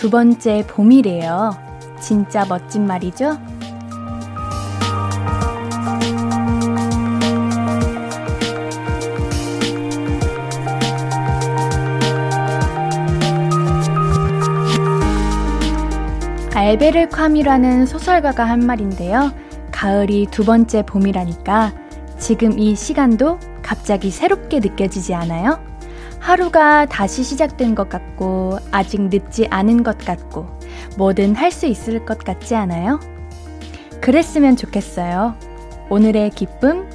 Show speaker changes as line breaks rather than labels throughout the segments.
두 번째 봄이래요. 진짜 멋진 말이죠? 알베르 콰미라는 소설가가 한 말인데요. 가을이 두 번째 봄이라니까 지금 이 시간도 갑자기 새롭게 느껴지지 않아요? 하루가 다시 시작된 것 같고 아직 늦지 않은 것 같고 뭐든 할 수 있을 것 같지 않아요? 그랬으면 좋겠어요. 오늘의 기쁨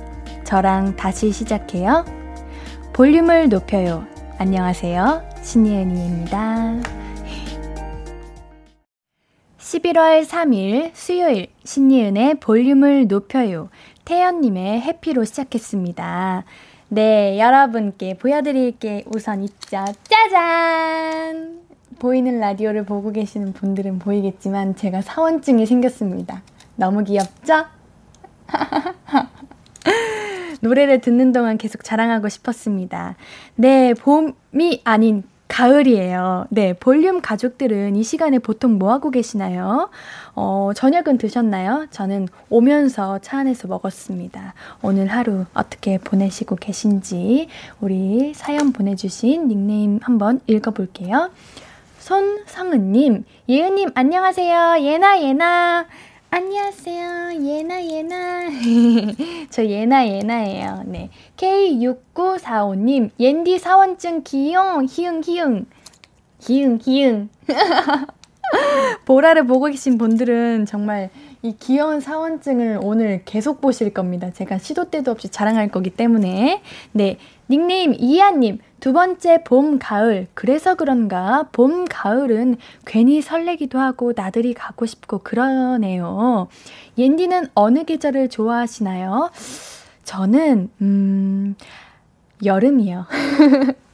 저랑 다시 시작해요. 볼륨을 높여요. 안녕하세요. 신예은이입니다. 11월 3일 수요일 신예은의 볼륨을 높여요. 태연님의 해피로 시작했습니다. 네, 여러분께 보여드릴 게 우선 있죠. 짜잔! 보이는 라디오를 보고 계시는 분들은 보이겠지만 제가 사원증이 생겼습니다. 너무 귀엽죠? 노래를 듣는 동안 계속 자랑하고 싶었습니다. 네, 봄이 아닌 가을이에요. 네, 볼륨 가족들은 이 시간에 보통 뭐 하고 계시나요? 어, 저녁은 드셨나요? 저는 오면서 차 안에서 먹었습니다. 오늘 하루 어떻게 보내시고 계신지 우리 사연 보내주신 닉네임 한번 읽어볼게요. 손성은님, 예은님 안녕하세요. 예나 예나. 안녕하세요. 예나, 예나. 저 예나, 예나예요. 네. K6945님, 옌디 사원증 기용, 희응, 희응. 희응, 희응. 보라를 보고 계신 분들은 정말 이 귀여운 사원증을 오늘 계속 보실 겁니다. 제가 시도 때도 없이 자랑할 거기 때문에. 네. 닉네임 이하님, 두 번째 봄, 가을. 그래서 그런가 봄, 가을은 괜히 설레기도 하고 나들이 가고 싶고 그러네요. 옌디는 어느 계절을 좋아하시나요? 저는, 음, 여름이요.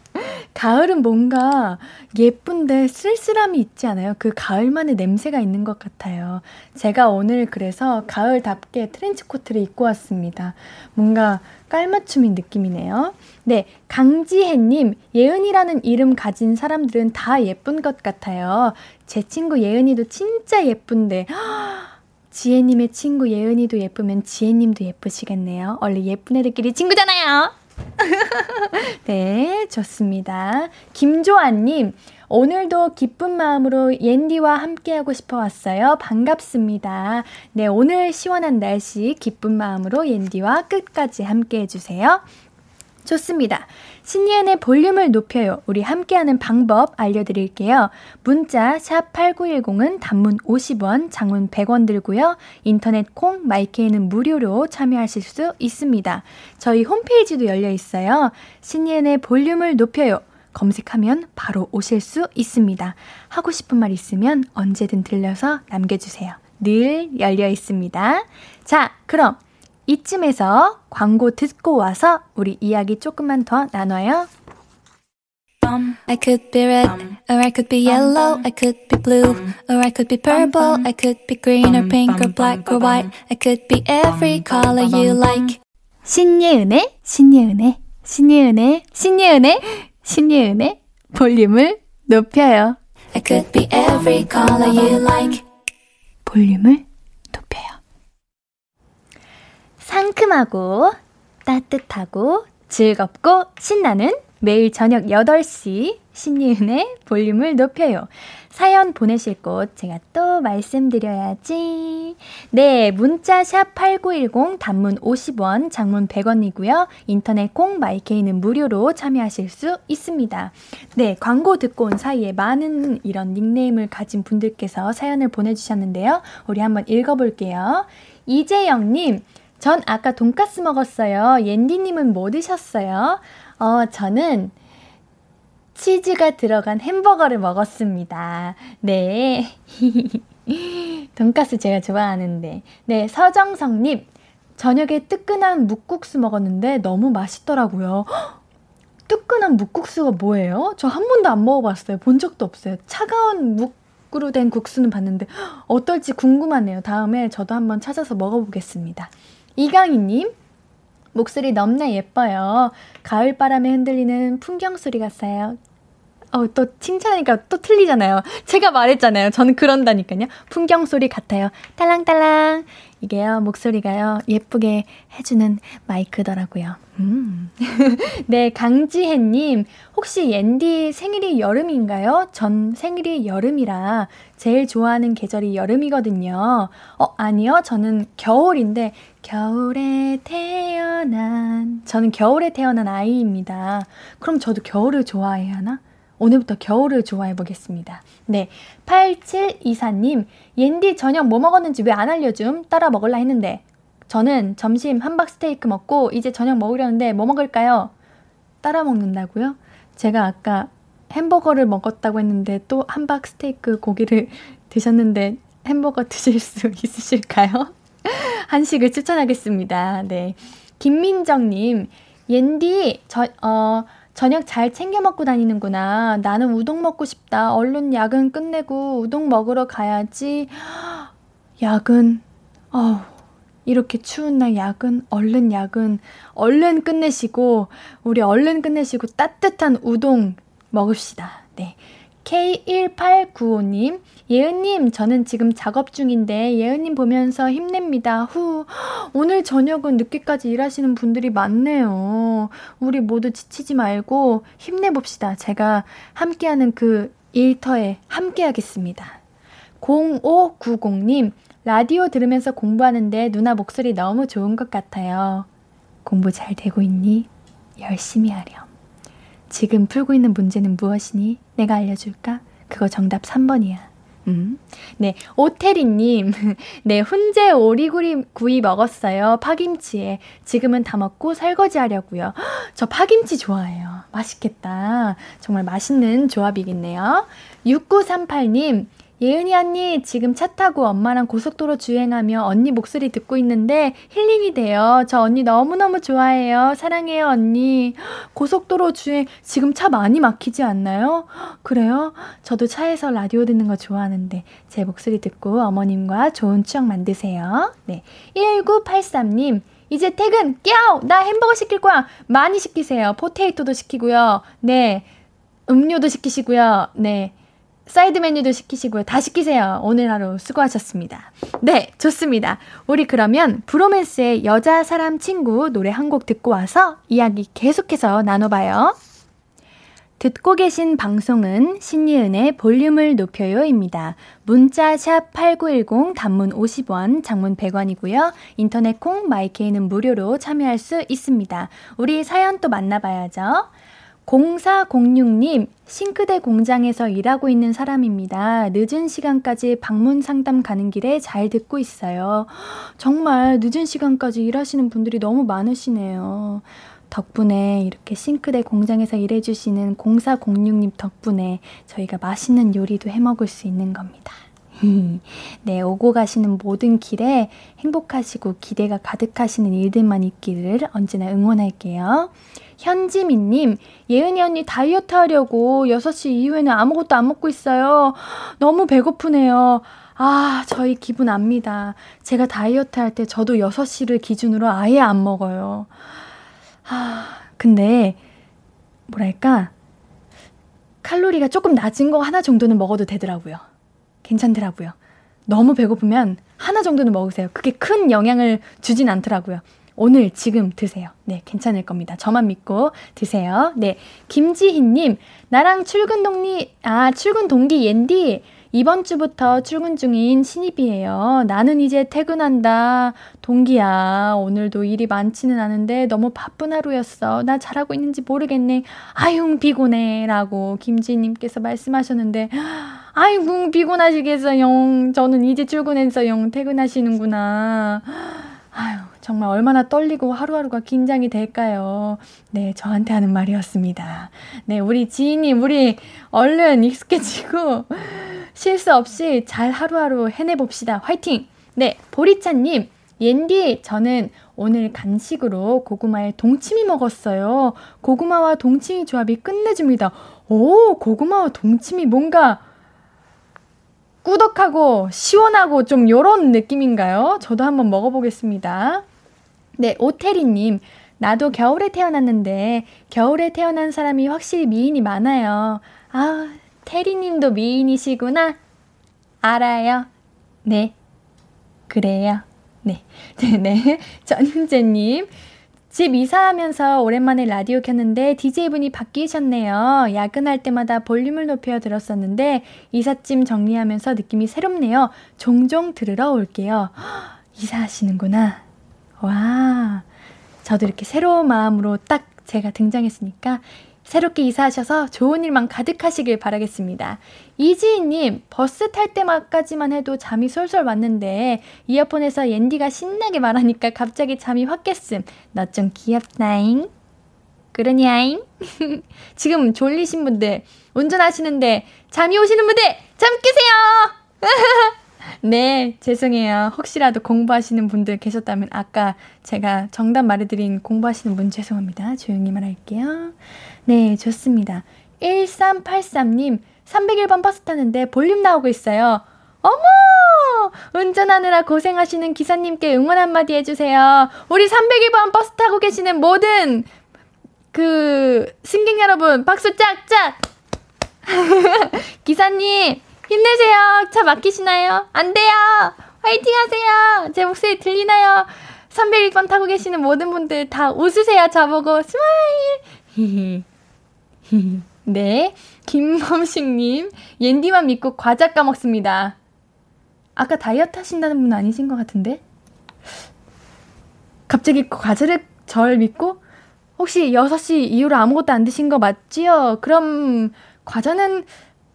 가을은 뭔가 예쁜데 쓸쓸함이 있지 않아요? 그 가을만의 냄새가 있는 것 같아요. 제가 오늘 그래서 가을답게 트렌치 코트를 입고 왔습니다. 뭔가 깔맞춤인 느낌이네요. 네, 강지혜님, 예은이라는 이름 가진 사람들은 다 예쁜 것 같아요. 제 친구 예은이도 진짜 예쁜데, 지혜님의 친구 예은이도 예쁘면 지혜님도 예쁘시겠네요. 원래 예쁜 애들끼리 친구잖아요. 네, 좋습니다. 김조아님, 오늘도 기쁜 마음으로 옌디와 함께하고 싶어 왔어요. 반갑습니다. 네, 오늘 시원한 날씨 기쁜 마음으로 옌디와 끝까지 함께 해주세요. 좋습니다. 신예은의 볼륨을 높여요. 우리 함께하는 방법 알려드릴게요. 문자 샵 8910은 단문 50원, 장문 100원 들고요. 인터넷 콩, 마이케이는 무료로 참여하실 수 있습니다. 저희 홈페이지도 열려 있어요. 신예은의 볼륨을 높여요. 검색하면 바로 오실 수 있습니다. 하고 싶은 말 있으면 언제든 들려서 남겨주세요. 늘 열려 있습니다. 자, 그럼 이쯤에서 광고 듣고 와서 우리 이야기 조금만 더 나눠요. I could be red, or I could be yellow, I could be blue, or I could be purple, I could be green or pink or black or white, I could be every color you like. 신예은의, 신예은의, 신예은의, 신예은의, 신예은의 볼륨을 높여요. I could be every color you like. 볼륨을 상큼하고 따뜻하고 즐겁고 신나는 매일 저녁 8시 신이은의 볼륨을 높여요. 사연 보내실 곳 제가 또 말씀드려야지. 네, 문자 샵 8910 단문 50원, 장문 100원이고요. 인터넷 콩 마이케이는 무료로 참여하실 수 있습니다. 네, 광고 듣고 온 사이에 많은 이런 닉네임을 가진 분들께서 사연을 보내 주셨는데요. 우리 한번 읽어 볼게요. 이재영 님, 전 아까 돈까스 먹었어요. 옌디님은 뭐 드셨어요? 어, 저는 치즈가 들어간 햄버거를 먹었습니다. 네. 돈까스 제가 좋아하는데. 네, 서정성님. 저녁에 뜨끈한 묵국수 먹었는데 너무 맛있더라고요. 뜨끈한 묵국수가 뭐예요? 저 한 번도 안 먹어봤어요. 본 적도 없어요. 차가운 묵으로 된 국수는 봤는데 어떨지 궁금하네요. 다음에 저도 한번 찾아서 먹어보겠습니다. 이강희님, 목소리 너무나 예뻐요. 가을 바람에 흔들리는 풍경 소리 같아요. 어, 또 칭찬하니까 또 틀리잖아요. 제가 말했잖아요. 저는 그런다니까요. 풍경 소리 같아요. 딸랑딸랑. 이게요, 목소리가요, 예쁘게 해주는 마이크더라고요. 음. 네, 강지혜님, 혹시 옌디 생일이 여름인가요? 전 생일이 여름이라 제일 좋아하는 계절이 여름이거든요. 어, 아니요. 저는 겨울인데, 겨울에 태어난, 저는 겨울에 태어난 아이입니다. 그럼 저도 겨울을 좋아해야 하나? 오늘부터 겨울을 좋아해 보겠습니다. 네. 8724님, 옌디 저녁 뭐 먹었는지 왜 안 알려줌? 따라 먹을라 했는데. 저는 점심 함박 스테이크 먹고 이제 저녁 먹으려는데 뭐 먹을까요? 따라 먹는다고요? 제가 아까 햄버거를 먹었다고 했는데 또 함박 스테이크 고기를 드셨는데 햄버거 드실 수 있으실까요? 한식을 추천하겠습니다. 네. 김민정님, 옌디, 저, 어, 저녁 잘 챙겨 먹고 다니는구나. 나는 우동 먹고 싶다. 얼른 야근 끝내고 우동 먹으러 가야지. 야근. 어우, 이렇게 추운 날 야근, 얼른 야근, 얼른 끝내시고, 우리 얼른 끝내시고 따뜻한 우동 먹읍시다. 네. K1895님, 예은님, 저는 지금 작업 중인데 예은님 보면서 힘냅니다. 후, 오늘 저녁은 늦게까지 일하시는 분들이 많네요. 우리 모두 지치지 말고 힘내봅시다. 제가 함께하는 그 일터에 함께하겠습니다. 0590님, 라디오 들으면서 공부하는데 누나 목소리 너무 좋은 것 같아요. 공부 잘 되고 있니? 열심히 하렴. 지금 풀고 있는 문제는 무엇이니? 내가 알려줄까? 그거 정답 3번이야. 음. 네, 오태리님. 네, 훈제 오리구리 구이 먹었어요. 파김치에. 지금은 다 먹고 설거지 하려고요. 저 파김치 좋아해요. 맛있겠다. 정말 맛있는 조합이겠네요. 6938님. 예은이 언니 지금 차 타고 엄마랑 고속도로 주행하며 언니 목소리 듣고 있는데 힐링이 돼요. 저 언니 너무너무 좋아해요. 사랑해요 언니. 고속도로 주행 지금 차 많이 막히지 않나요? 그래요? 저도 차에서 라디오 듣는 거 좋아하는데 제 목소리 듣고 어머님과 좋은 추억 만드세요. 네. 1983님 이제 퇴근! 깨워! 나 햄버거 시킬 거야! 많이 시키세요. 포테이토도 시키고요. 네. 음료도 시키시고요. 네. 사이드 메뉴도 시키시고요. 다 시키세요. 오늘 하루 수고하셨습니다. 네, 좋습니다. 우리 그러면 브로맨스의 여자 사람 친구 노래 한 곡 듣고 와서 이야기 계속해서 나눠봐요. 듣고 계신 방송은 신예은의 볼륨을 높여요입니다. 문자 샵 8910 단문 50원, 장문 100원이고요. 인터넷 콩 마이케이는 무료로 참여할 수 있습니다. 우리 사연 또 만나봐야죠. 0406님, 싱크대 공장에서 일하고 있는 사람입니다. 늦은 시간까지 방문 상담 가는 길에 잘 듣고 있어요. 정말 늦은 시간까지 일하시는 분들이 너무 많으시네요. 덕분에 이렇게 싱크대 공장에서 일해주시는 0406님 덕분에 저희가 맛있는 요리도 해 먹을 수 있는 겁니다. 네, 오고 가시는 모든 길에 행복하시고 기대가 가득하시는 일들만 있기를 언제나 응원할게요. 현지민님, 예은이 언니 다이어트 하려고 6시 이후에는 아무것도 안 먹고 있어요. 너무 배고프네요. 아, 저희 기분 압니다. 제가 다이어트 할 때 저도 6시를 기준으로 아예 안 먹어요. 아, 근데, 뭐랄까, 칼로리가 조금 낮은 거 하나 정도는 먹어도 되더라고요. 괜찮더라고요. 너무 배고프면 하나 정도는 먹으세요. 그게 큰 영향을 주진 않더라고요. 오늘 지금 드세요. 네, 괜찮을 겁니다. 저만 믿고 드세요. 네, 김지희님, 나랑 출근 동리, 아, 출근 동기 옌디, 이번 주부터 출근 중인 신입이에요. 나는 이제 퇴근한다. 동기야, 오늘도 일이 많지는 않은데 너무 바쁜 하루였어. 나 잘하고 있는지 모르겠네. 아유, 피곤해. 라고 김지희님께서 말씀하셨는데, 아이고, 피곤하시겠어요. 저는 이제 출근했어요. 퇴근하시는구나. 아유, 정말 얼마나 떨리고 하루하루가 긴장이 될까요? 네, 저한테 하는 말이었습니다. 네, 우리 지인님, 우리 얼른 익숙해지고 실수 없이 잘 하루하루 해내봅시다. 화이팅! 네, 보리차님, 옌디, 저는 오늘 간식으로 고구마에 동치미 먹었어요. 고구마와 동치미 조합이 끝내줍니다. 오, 고구마와 동치미 뭔가 꾸덕하고 시원하고 좀 요런 느낌인가요? 저도 한번 먹어보겠습니다. 네, 오태리님. 나도 겨울에 태어났는데 겨울에 태어난 사람이 확실히 미인이 많아요. 아, 테리님도 미인이시구나. 알아요. 네. 그래요. 네. 네, 네. 전은재님. 집 이사하면서 오랜만에 라디오 켰는데 DJ분이 바뀌셨네요. 야근할 때마다 볼륨을 높여 들었었는데 이삿짐 정리하면서 느낌이 새롭네요. 종종 들으러 올게요. 이사하시는구나. 와. 저도 이렇게 새로운 마음으로 딱 제가 등장했으니까 새롭게 이사하셔서 좋은 일만 가득하시길 바라겠습니다. 이지희님, 버스 탈 때만까지만 해도 잠이 솔솔 왔는데, 이어폰에서 옌디가 신나게 말하니까 갑자기 잠이 확 깼음. 너 좀 귀엽다잉. 그러냐잉? 지금 졸리신 분들, 운전하시는데, 잠이 오시는 분들, 잠 깨세요! 네, 죄송해요. 혹시라도 공부하시는 분들 계셨다면 아까 제가 정답 말해드린 공부하시는 분 죄송합니다. 조용히 말할게요. 네, 좋습니다. 1383님, 301번 버스 타는데 볼륨 나오고 있어요. 어머! 운전하느라 고생하시는 기사님께 응원 한마디 해주세요. 우리 301번 버스 타고 계시는 모든 그 승객 여러분, 박수 짝짝! 기사님, 힘내세요. 차 막히시나요? 안 돼요. 화이팅 하세요. 제 목소리 들리나요? 301번 타고 계시는 모든 분들 다 웃으세요. 저보고 smile. 네. 김범식님, 옌디만 믿고 과자 까먹습니다. 아까 다이어트 하신다는 분 아니신 것 같은데? 갑자기 과자를 절 믿고? 혹시 6시 이후로 아무것도 안 드신 거 맞지요? 그럼 과자는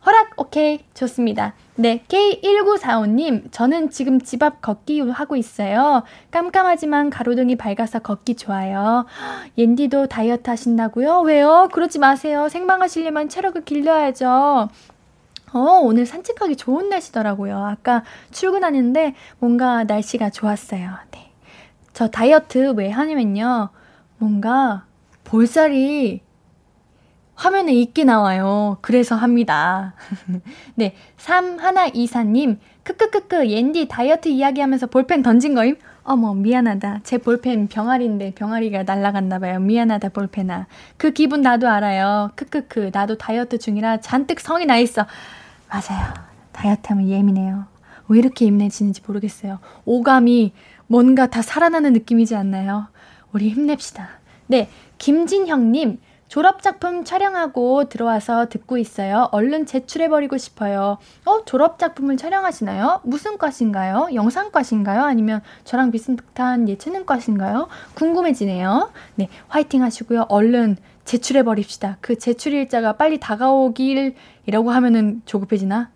허락, 오케이. 좋습니다. 네, K1945님, 저는 지금 집 앞 걷기 하고 있어요. 깜깜하지만 가로등이 밝아서 걷기 좋아요. 옌디도 다이어트 하신다고요? 왜요? 그러지 마세요. 생방하시려면 체력을 길러야죠. 어, 오늘 산책하기 좋은 날씨더라고요. 아까 출근하는데 뭔가 날씨가 좋았어요. 네. 저 다이어트 왜 하냐면요. 뭔가 볼살이 화면에 있게 나와요. 그래서 합니다. 네. 3124님, 크크크크, 옌디 다이어트 이야기 하면서 볼펜 던진 거임? 어머, 미안하다. 제 볼펜 병아리인데 병아리가 날라갔나봐요. 미안하다, 볼펜아. 그 기분 나도 알아요. 크크크, 나도 다이어트 중이라 잔뜩 성이 나 있어. 맞아요. 다이어트 하면 예민해요. 왜 이렇게 예민해지는지 모르겠어요. 오감이 뭔가 다 살아나는 느낌이지 않나요? 우리 힘냅시다. 네. 김진형님, 졸업작품 촬영하고 들어와서 듣고 있어요. 얼른 제출해버리고 싶어요. 어, 졸업작품을 촬영하시나요? 무슨 과신가요? 영상과신가요? 아니면 저랑 비슷한 예체능과신가요? 궁금해지네요. 네, 화이팅 하시고요. 얼른 제출해버립시다. 그 제출일자가 빨리 다가오길이라고 하면은 조급해지나?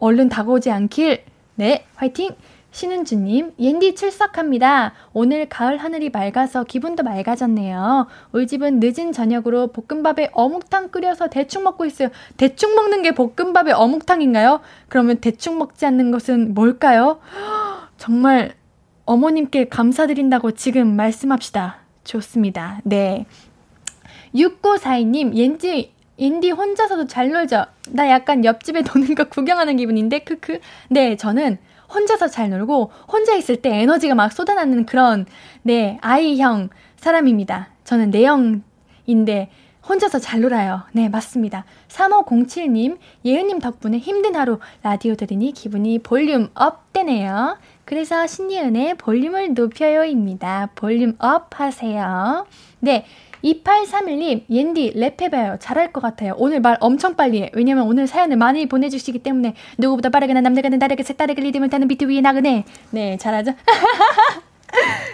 얼른 다가오지 않길. 네, 화이팅! 신은주님, 옌디 출석합니다. 오늘 가을 하늘이 맑아서 기분도 맑아졌네요. 우리 집은 늦은 저녁으로 볶음밥에 어묵탕 끓여서 대충 먹고 있어요. 대충 먹는 게 볶음밥에 어묵탕인가요? 그러면 대충 먹지 않는 것은 뭘까요? 정말 어머님께 감사드린다고 지금 말씀합시다. 좋습니다. 네. 6942님, 옌지, 인디 혼자서도 잘 놀죠? 나 약간 옆집에 노는 거 구경하는 기분인데, 크크. 네, 저는 혼자서 잘 놀고 혼자 있을 때 에너지가 막 쏟아나는 그런 네 I형 사람입니다. 저는 내향인데 혼자서 잘 놀아요. 네, 맞습니다. 3507님, 예은님 덕분에 힘든 하루 라디오 들으니 기분이 볼륨 up 되네요. 그래서 신예은의 볼륨을 높여요입니다. 볼륨 up 하세요. 네, 2831님, 옌디 랩해봐요. 잘할 것 같아요. 오늘 말 엄청 빨리 해. 왜냐면 오늘 사연을 많이 보내주시기 때문에 누구보다 빠르게나 남들과는 다르게 색다르게 리듬을 타는 비트 위에 나그네. 네, 잘하죠?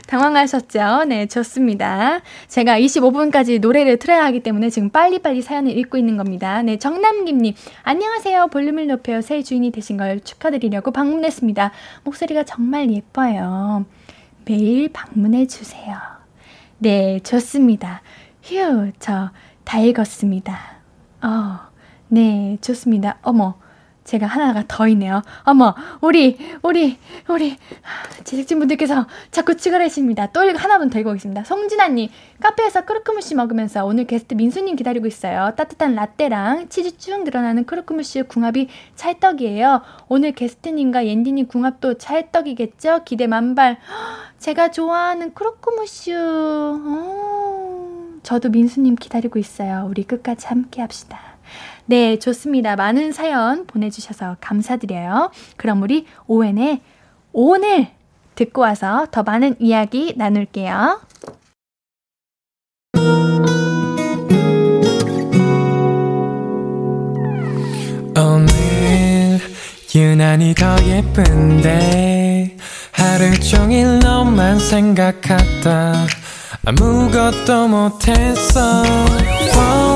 당황하셨죠? 네, 좋습니다. 제가 25분까지 노래를 틀어야 하기 때문에 지금 빨리빨리 사연을 읽고 있는 겁니다. 네, 정남김님, 안녕하세요. 볼륨을 높여 새 주인이 되신 걸 축하드리려고 방문했습니다. 목소리가 정말 예뻐요. 매일 방문해 주세요. 네, 좋습니다. 휴, 저 다 읽었습니다. 어, 네, 좋습니다. 어머, 제가 하나가 더 있네요. 어머, 우리, 우리, 우리, 제작진분들께서 자꾸 추가하십니다. 또 하나만 더 읽어보겠습니다. 송진아님, 카페에서 크로크무슈 먹으면서 오늘 게스트 민수님 기다리고 있어요. 따뜻한 라떼랑 치즈 쭉 늘어나는 크로크무슈 궁합이 찰떡이에요. 오늘 게스트님과 옌디님 궁합도 찰떡이겠죠? 기대 만발. 제가 좋아하는 크루크무슈. 어, 저도 민수님 기다리고 있어요. 우리 끝까지 함께 합시다. 네, 좋습니다. 많은 사연 보내주셔서 감사드려요. 그럼 우리 오웬의 오늘 듣고 와서 더 많은 이야기 나눌게요. 오늘 유난히 더 예쁜데 하루 종일 너만 생각하다 아무것도 못했어 네가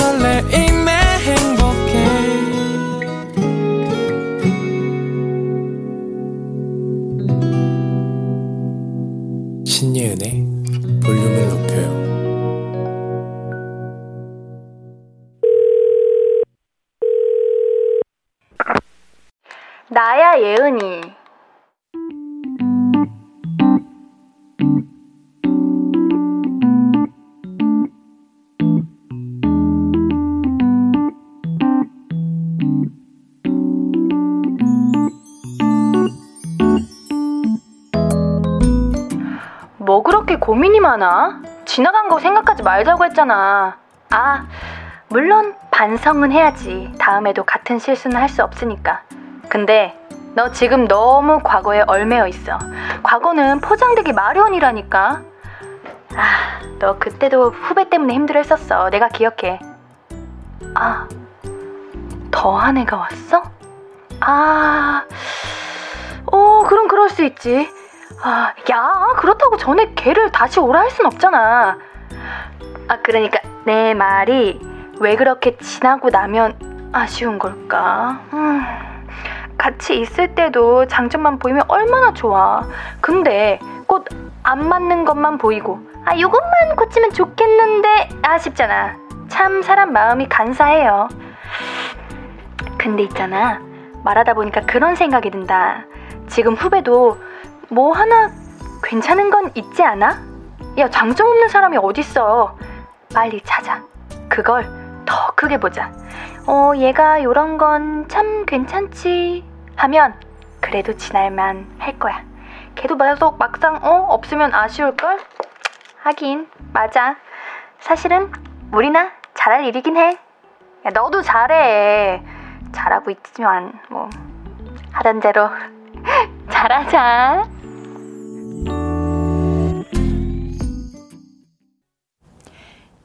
많아? 지나간 거 생각하지 말자고 했잖아. 아, 물론 반성은 해야지. 다음에도 같은 실수는 할 수 없으니까. 근데 너 지금 너무 과거에 얼매여 있어. 과거는 포장되기 마련이라니까. 아, 너 그때도 후배 때문에 힘들어 했었어. 내가 기억해. 아, 더한 애가 왔어? 아, 어, 그럼 그럴 수 있지. 아, 야, 그렇다고 전에 걔를 다시 오라 할 순 없잖아. 아, 그러니까 내 말이 왜 그렇게 지나고 나면 아쉬운 걸까? 음, 같이 있을 때도 장점만 보이면 얼마나 좋아. 근데 꼭안 맞는 것만 보이고, 아, 이것만 고치면 좋겠는데 아쉽잖아. 참 사람 마음이 간사해요. 근데 있잖아. 말하다 보니까 그런 생각이 든다. 지금 후배도 뭐 하나 괜찮은 건 있지 않아? 야, 장점 없는 사람이 어딨어. 빨리 찾아. 그걸 더 크게 보자. 어, 얘가 요런 건 참 괜찮지. 하면 그래도 지날만 할 거야. 걔도 계속 막상 어 없으면 아쉬울걸? 하긴 맞아. 사실은 우리나 잘할 일이긴 해. 야, 너도 잘해. 잘하고 있지만 뭐 하던 대로 잘하자.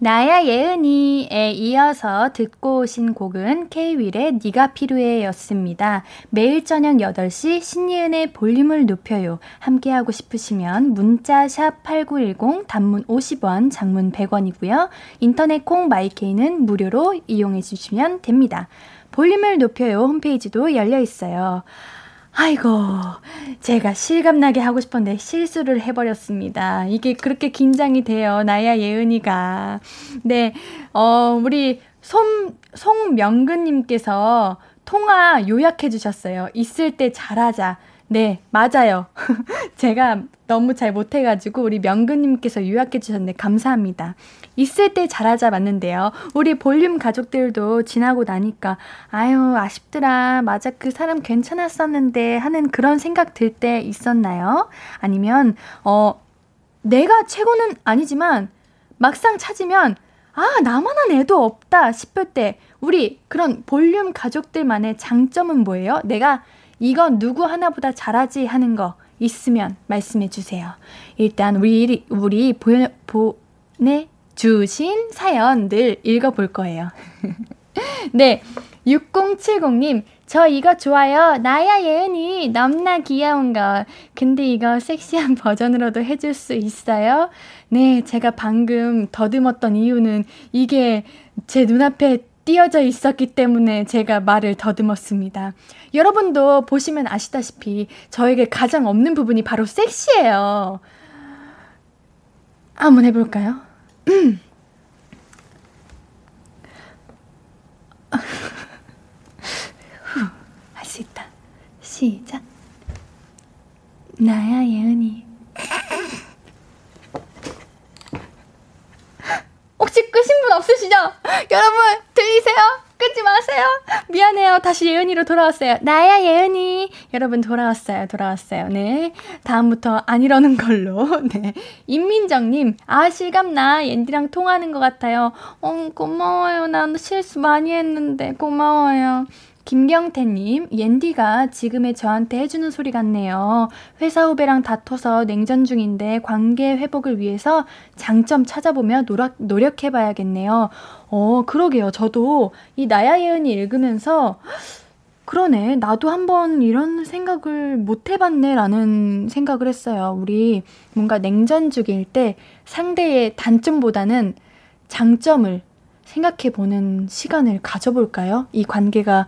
나야 예은이에 이어서 듣고 오신 곡은 K-윌의 니가 필요해 였습니다. 매일 저녁 8시 신예은의 볼륨을 높여요. 함께하고 싶으시면 문자 샵 8910 단문 50원, 장문 100원이고요. 인터넷 콩 마이케이는 무료로 이용해 주시면 됩니다. 볼륨을 높여요 홈페이지도 열려 있어요. 아이고, 제가 실감나게 하고 싶었는데 실수를 해버렸습니다. 이게 그렇게 긴장이 돼요. 나야 예은이가. 네, 어, 우리 손, 송명근님께서 통화 요약해 주셨어요. 있을 때 잘하자. 네, 맞아요. 제가 너무 잘 못해가지고 우리 명근님께서 요약해 주셨는데 감사합니다. 있을 때 잘하자 맞는데요. 우리 볼륨 가족들도 지나고 나니까 아유 아쉽더라. 맞아 그 사람 괜찮았었는데 하는 그런 생각 들 때 있었나요? 아니면 어 내가 최고는 아니지만 막상 찾으면 아 나만한 애도 없다 싶을 때 우리 그런 볼륨 가족들만의 장점은 뭐예요? 내가 이건 누구 하나보다 잘하지 하는 거 있으면 말씀해 주세요. 일단 우리 우리 보, 보내 주신 사연들 읽어볼 거예요. 네. 6070님, 저 이거 좋아요. 나야 예은이. 넘나 귀여운 거. 근데 이거 섹시한 버전으로도 해줄 수 있어요? 네, 제가 방금 더듬었던 이유는 이게 제 눈앞에 띄어져 있었기 때문에 제가 말을 더듬었습니다. 여러분도 보시면 아시다시피 저에게 가장 없는 부분이 바로 섹시예요. 한번 해볼까요? 할 수 있다. 시작. 나야 예은이. 혹시 끄신 분 없으시죠? 여러분 들리세요? 끊지 마세요. 미안해요. 다시 예은이로 돌아왔어요. 나야, 예은이. 여러분, 돌아왔어요. 돌아왔어요. 네. 다음부터 안 이러는 걸로. 네. 임민정님, 아, 실감나. 옌디랑 통하는 것 같아요. 어, 고마워요. 난 실수 많이 했는데. 고마워요. 김경태님, 옌디가 지금의 저한테 해주는 소리 같네요. 회사 후배랑 다퉈서 냉전 중인데 관계 회복을 위해서 장점 찾아보며 노력, 노력해봐야겠네요. 어, 그러게요. 저도 이 나야 예은이 읽으면서 그러네. 나도 한번 이런 생각을 못 해봤네. 라는 생각을 했어요. 우리 뭔가 냉전 중일 때 상대의 단점보다는 장점을 생각해 보는 시간을 가져볼까요? 이 관계가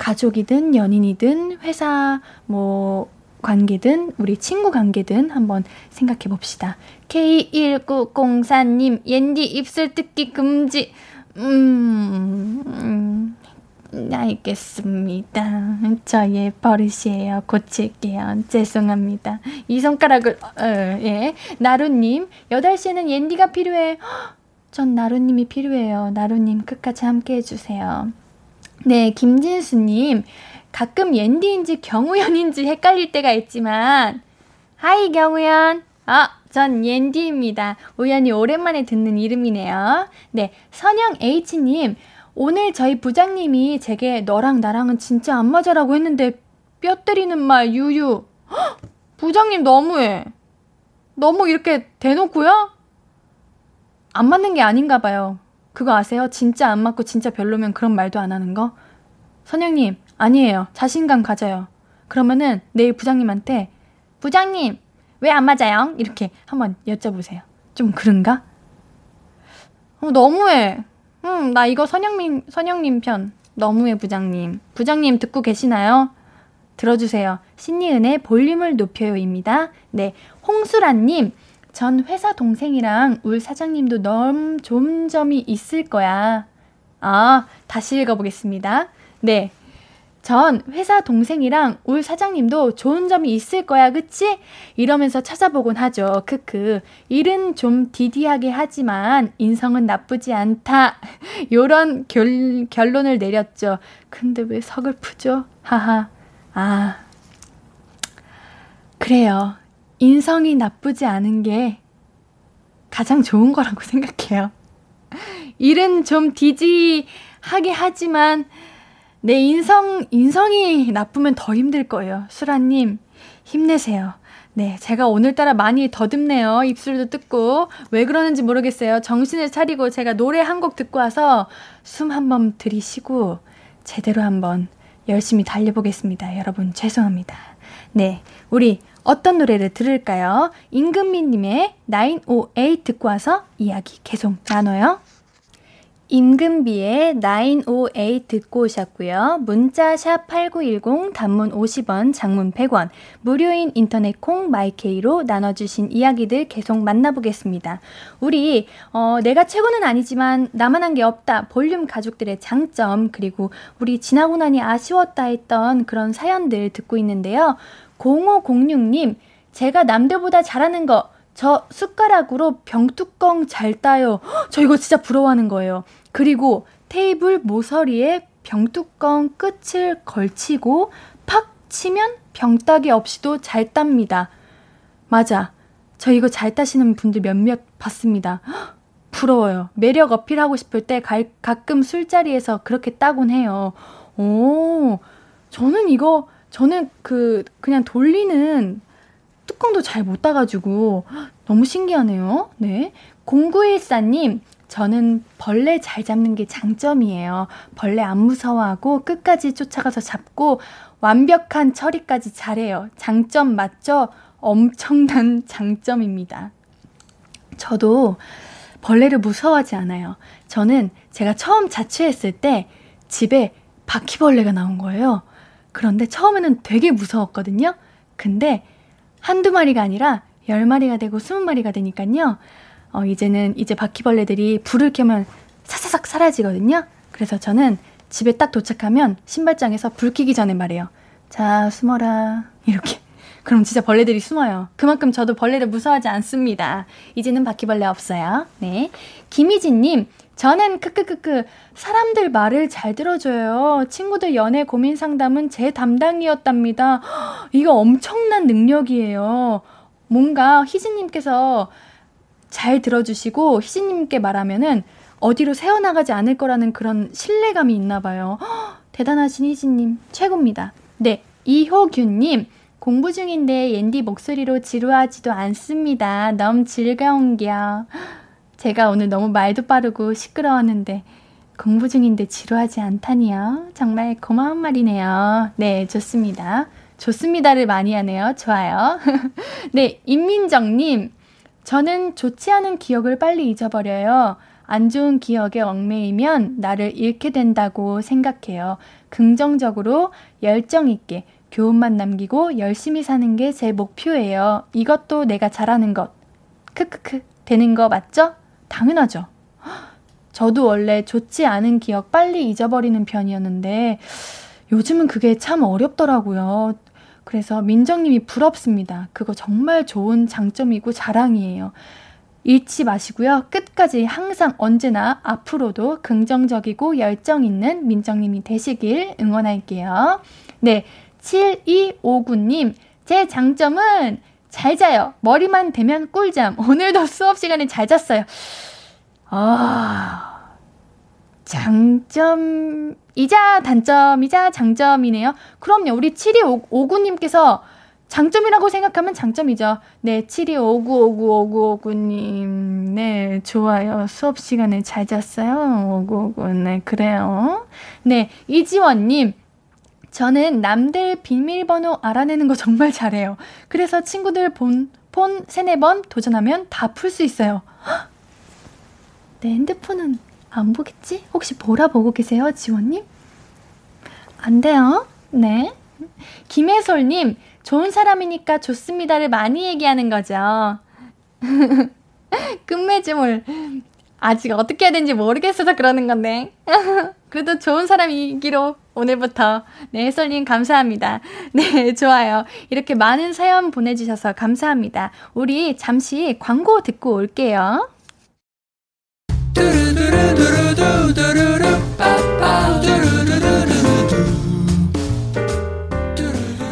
가족이든 연인이든 회사 뭐 관계든 우리 친구 관계든 한번 생각해 봅시다. K1904님, 옌디 입술 뜯기 금지. 음, 음, 알겠습니다. 저의 버릇이에요. 고칠게요. 죄송합니다. 이 손가락을, 어, 예. 나루님, 8시에는 옌디가 필요해. 전 나루님이 필요해요. 나루님 끝까지 함께 해주세요. 네, 김진수님. 가끔 옌디인지 경우연인지 헷갈릴 때가 있지만, 하이, 경우연. 아, 전 옌디입니다. 우연히 오랜만에 듣는 이름이네요. 네, 선영 H님. 오늘 저희 부장님이 제게 너랑 나랑은 진짜 안 맞아라고 했는데 뼈 때리는 말 유유. 헉, 부장님 너무해. 너무 이렇게 대놓고요? 안 맞는 게 아닌가 봐요. 그거 아세요? 진짜 안 맞고 진짜 별로면 그런 말도 안 하는 거? 선영님, 아니에요. 자신감 가져요. 그러면은 내일 부장님한테, 부장님, 왜 안 맞아요? 이렇게 한번 여쭤보세요. 좀 그런가? 어, 너무해. 음, 나 이거 선영님, 선영님 편. 너무해, 부장님. 부장님 듣고 계시나요? 들어주세요. 신니은의 볼륨을 높여요입니다. 네. 홍수라님, 전 회사 동생이랑 울 사장님도 너무 좋은 점이 있을 거야. 아, 다시 읽어보겠습니다. 네. 전 회사 동생이랑 울 사장님도 좋은 점이 있을 거야, 그치? 이러면서 찾아보곤 하죠. 크크. 일은 좀 디디하게 하지만 인성은 나쁘지 않다. 요런 결, 결론을 내렸죠. 근데 왜 서글프죠? 하하. 아. 그래요. 인성이 나쁘지 않은 게 가장 좋은 거라고 생각해요. 일은 좀 디지하게 하지만 내 인성, 인성이 나쁘면 더 힘들 거예요. 수라님, 힘내세요. 네, 제가 오늘따라 많이 더듬네요. 입술도 뜯고. 왜 그러는지 모르겠어요. 정신을 차리고 제가 노래 한 곡 듣고 와서 숨 한 번 들이쉬고 제대로 한번 열심히 달려보겠습니다. 여러분, 죄송합니다. 네, 우리 어떤 노래를 들을까요? 임금미님의 908 듣고 와서 이야기 계속 나눠요. 임금비의 908 듣고 오셨고요. 문자 샵 8910 단문 50원, 장문 100원, 무료인 인터넷 콩 마이케이로 나눠 주신 이야기들 계속 만나보겠습니다. 우리 어, 내가 최고는 아니지만 나만 한 게 없다. 볼륨 가족들의 장점 그리고 우리 지나고 나니 아쉬웠다 했던 그런 사연들 듣고 있는데요. 0506님, 제가 남들보다 잘하는 거, 저 숟가락으로 병뚜껑 잘 따요. 저 이거 진짜 부러워하는 거예요. 그리고 테이블 모서리에 병뚜껑 끝을 걸치고 팍 치면 병따기 없이도 잘 땁니다. 맞아. 저 이거 잘 따시는 분들 몇몇 봤습니다. 부러워요. 매력 어필하고 싶을 때 가, 가끔 술자리에서 그렇게 따곤 해요. 오, 저는 이거 저는 그 그냥 돌리는 뚜껑도 잘 못 따가지고 너무 신기하네요. 네. 0914님, 저는 벌레 잘 잡는 게 장점이에요. 벌레 안 무서워하고 끝까지 쫓아가서 잡고 완벽한 처리까지 잘해요. 장점 맞죠? 엄청난 장점입니다. 저도 벌레를 무서워하지 않아요. 저는 제가 처음 자취했을 때 집에 바퀴벌레가 나온 거예요. 그런데 처음에는 되게 무서웠거든요. 근데 한두 마리가 아니라 열 마리가 되고 스무 마리가 되니까요. 어, 이제는 이제 바퀴벌레들이 불을 켜면 사사삭 사라지거든요. 그래서 저는 집에 딱 도착하면 신발장에서 불 켜기 전에 말해요. 자, 숨어라. 이렇게. 그럼 진짜 벌레들이 숨어요. 그만큼 저도 벌레를 무서워하지 않습니다. 이제는 바퀴벌레 없어요. 네. 김희진님, 저는 크크크크 사람들 말을 잘 들어줘요. 친구들 연애 고민 상담은 제 담당이었답니다. 이거 엄청난 능력이에요. 뭔가 희진님께서 잘 들어주시고 희진님께 말하면은 어디로 새어나가지 않을 거라는 그런 신뢰감이 있나 봐요. 대단하신 희진님 최고입니다. 네, 이호균님 공부 중인데 옌디 목소리로 지루하지도 않습니다. 너무 즐거운겨. 제가 오늘 너무 말도 빠르고 시끄러웠는데 공부 중인데 지루하지 않다니요. 정말 고마운 말이네요. 네, 좋습니다. 좋습니다를 많이 하네요. 좋아요. 네, 임민정님. 저는 좋지 않은 기억을 빨리 잊어버려요. 안 좋은 기억에 얽매이면 나를 잃게 된다고 생각해요. 긍정적으로 열정 있게 교훈만 남기고 열심히 사는 게 제 목표예요. 이것도 내가 잘하는 것. 크크크. 되는 거 맞죠? 당연하죠. 저도 원래 좋지 않은 기억 빨리 잊어버리는 편이었는데 요즘은 그게 참 어렵더라고요. 그래서 민정님이 부럽습니다. 그거 정말 좋은 장점이고 자랑이에요. 잃지 마시고요. 끝까지 항상 언제나 앞으로도 긍정적이고 열정 있는 민정님이 되시길 응원할게요. 네. 7259님, 제 장점은 잘 자요. 머리만 대면 꿀잠. 오늘도 수업 시간에 잘 잤어요. 아, 장점이자 단점이자 장점이네요. 그럼요. 우리 7259님께서 장점이라고 생각하면 장점이죠. 네, 7259595959님. 네, 좋아요. 수업 시간에 잘 잤어요. 5959. 네, 그래요. 네, 이지원님. 저는 남들 비밀번호 알아내는 거 정말 잘해요. 그래서 친구들 본, 폰 세네 번 도전하면 다 풀 수 있어요. 내 핸드폰은 안 보겠지? 혹시 보라 보고 계세요, 지원님? 안 돼요. 네. 김혜솔님, 좋은 사람이니까 좋습니다를 많이 얘기하는 거죠. 끝맺음을 아직 어떻게 해야 되는지 모르겠어서 그러는 건데. 그래도 좋은 사람이기로 오늘부터. 네, 해설님 감사합니다. 네, 좋아요. 이렇게 많은 사연 보내주셔서 감사합니다. 우리 잠시 광고 듣고 올게요.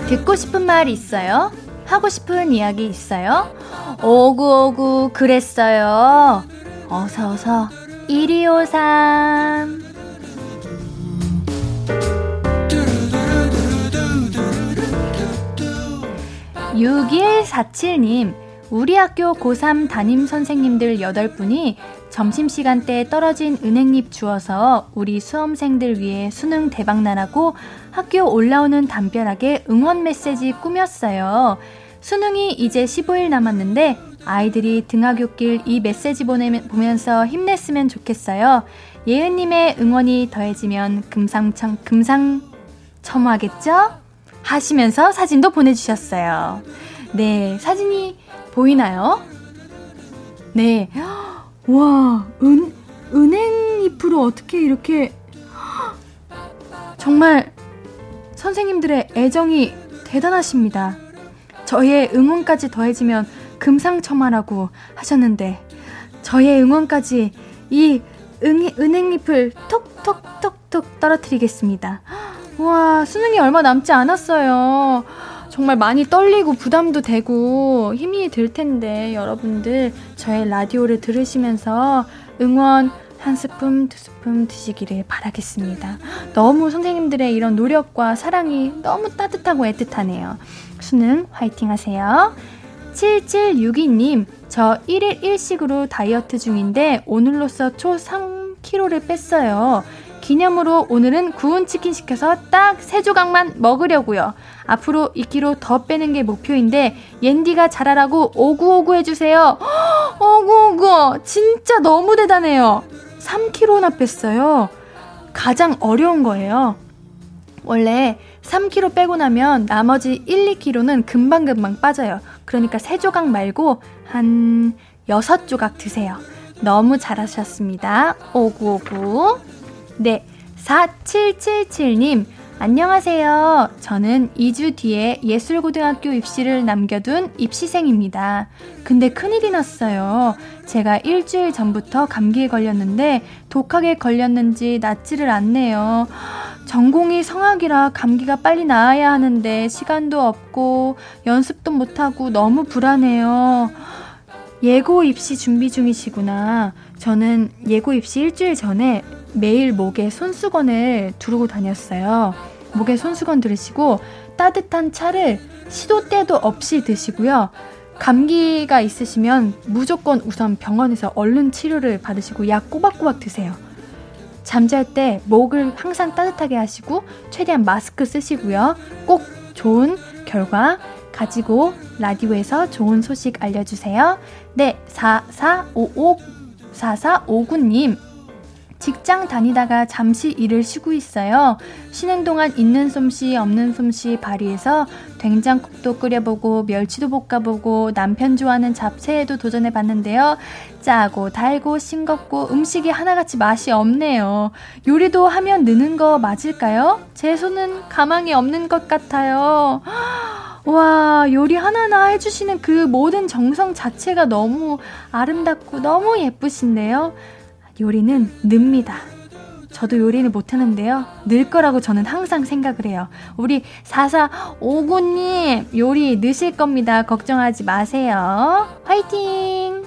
듣고 싶은 말 있어요? 하고 싶은 이야기 있어요? 오구오구 그랬어요. 어서 어서 1253 6147님 우리 학교 고3 담임 선생님들 8분이 점심시간 때 떨어진 은행잎 주워서 우리 수험생들 위해 수능 대박나라고 학교 올라오는 담벼락에 응원 메시지 꾸몄어요. 수능이 이제 15일 남았는데 아이들이 등하굣길 이 메시지 보내면서 힘냈으면 좋겠어요. 예은님의 응원이 더해지면 금상첨, 금상첨화겠죠? 하시면서 사진도 보내주셨어요. 네, 사진이 보이나요? 네. 와, 은, 은행잎으로 어떻게 이렇게. 정말 선생님들의 애정이 대단하십니다. 저의 응원까지 더해지면 금상첨화라고 하셨는데, 저의 응원까지 이 은, 은행잎을 톡톡톡톡 떨어뜨리겠습니다. 와, 수능이 얼마 남지 않았어요. 정말 많이 떨리고 부담도 되고 힘이 들 텐데 여러분들 저의 라디오를 들으시면서 응원 한 스푼, 두 스푼 드시기를 바라겠습니다. 너무 선생님들의 이런 노력과 사랑이 너무 따뜻하고 애틋하네요. 수능 화이팅 하세요. 7762님, 저 1일 1식으로 다이어트 중인데 오늘로써 초 3kg를 뺐어요. 기념으로 오늘은 구운 치킨 시켜서 딱 세 조각만 먹으려고요. 앞으로 2kg 더 빼는 게 목표인데 옌디가 잘하라고 오구오구 해주세요. 오구오구 진짜 너무 대단해요. 3kg나 뺐어요. 가장 어려운 거예요. 원래 3kg 빼고 나면 나머지 1, 2kg는 금방금방 빠져요. 그러니까 3조각 말고 한 6조각 드세요. 너무 잘하셨습니다. 오구오구. 네, 4777님. 안녕하세요. 저는 2주 뒤에 예술고등학교 입시를 남겨둔 입시생입니다. 근데 큰일이 났어요. 제가 일주일 전부터 감기에 걸렸는데 독하게 걸렸는지 낫지를 않네요. 전공이 성악이라 감기가 빨리 나아야 하는데 시간도 없고 연습도 못하고 너무 불안해요. 예고 입시 준비 중이시구나. 저는 예고 입시 일주일 전에 매일 목에 손수건을 두르고 다녔어요. 목에 손수건 들으시고 따뜻한 차를 시도 때도 없이 드시고요. 감기가 있으시면 무조건 우선 병원에서 얼른 치료를 받으시고 약 꼬박꼬박 드세요. 잠잘 때 목을 항상 따뜻하게 하시고 최대한 마스크 쓰시고요. 꼭 좋은 결과 가지고 라디오에서 좋은 소식 알려주세요. 네, 4455 4459님 직장 다니다가 잠시 일을 쉬고 있어요. 쉬는 동안 있는 솜씨 없는 솜씨 발휘해서 된장국도 끓여보고 멸치도 볶아보고 남편 좋아하는 잡채에도 도전해 봤는데요. 짜고 달고 싱겁고 음식이 하나같이 맛이 없네요. 요리도 하면 느는 거 맞을까요? 제 손은 가망이 없는 것 같아요. 와, 요리 하나하나 해주시는 그 모든 정성 자체가 너무 아름답고 너무 예쁘신데요. 요리는 늡니다. 저도 요리는 못하는데요. 늘 거라고 저는 항상 생각을 해요. 우리 4459님, 요리 넣으실 겁니다. 걱정하지 마세요. 화이팅!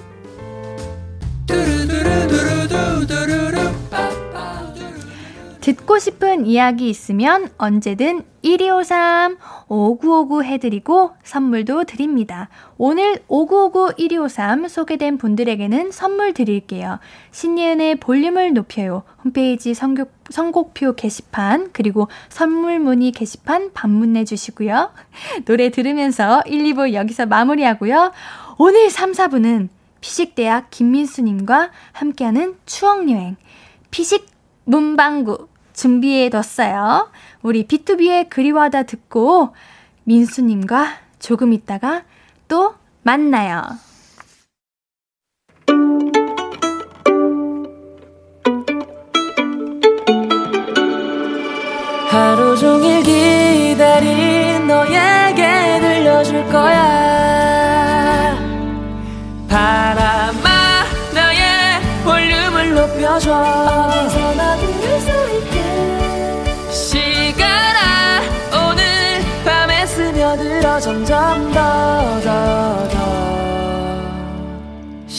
듣고 싶은 이야기 있으면 언제든 1253 5959 해드리고 선물도 드립니다. 오늘 5959 1253 소개된 분들에게는 선물 드릴게요. 신예은의 볼륨을 높여요. 홈페이지 선곡, 선곡표 게시판 그리고 선물 문의 게시판 방문해 주시고요. 노래 들으면서 1, 2부 여기서 마무리하고요. 오늘 3, 4부는 피식대학 김민수님과 함께하는 추억여행 피식 문방구 준비해 뒀어요. 우리 B2B의 그리워하다 듣고 민수님과 조금 있다가 또 만나요.
하루 종일 기다린 너에게 들려줄 거야 바람아 나의 볼륨을 높여줘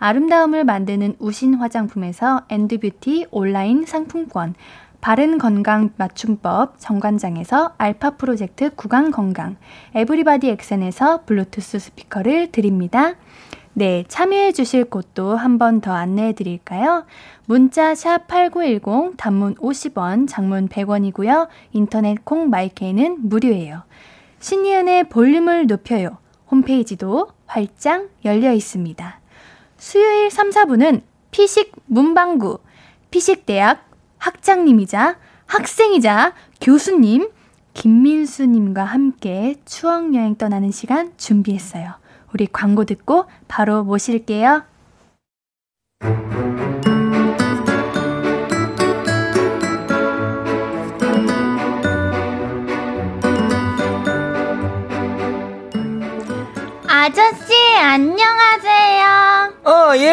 아름다움을 만드는 우신 화장품에서 엔드뷰티 온라인 상품권, 바른 건강 맞춤법 정관장에서 알파 프로젝트 구강 건강, 에브리바디 엑센에서 블루투스 스피커를 드립니다. 네, 참여해 주실 곳도 한 번 더 안내해 드릴까요? 문자 샵 8910 단문 50원, 장문 100원이고요. 인터넷 콩 마이케이는 무료예요. 신이은의 볼륨을 높여요. 홈페이지도 활짝 열려 있습니다. 수요일 3, 4분은 피식 문방구, 피식대학 학장님이자 학생이자 교수님 김민수님과 함께 추억여행 떠나는 시간 준비했어요. 우리 광고 듣고 바로 모실게요.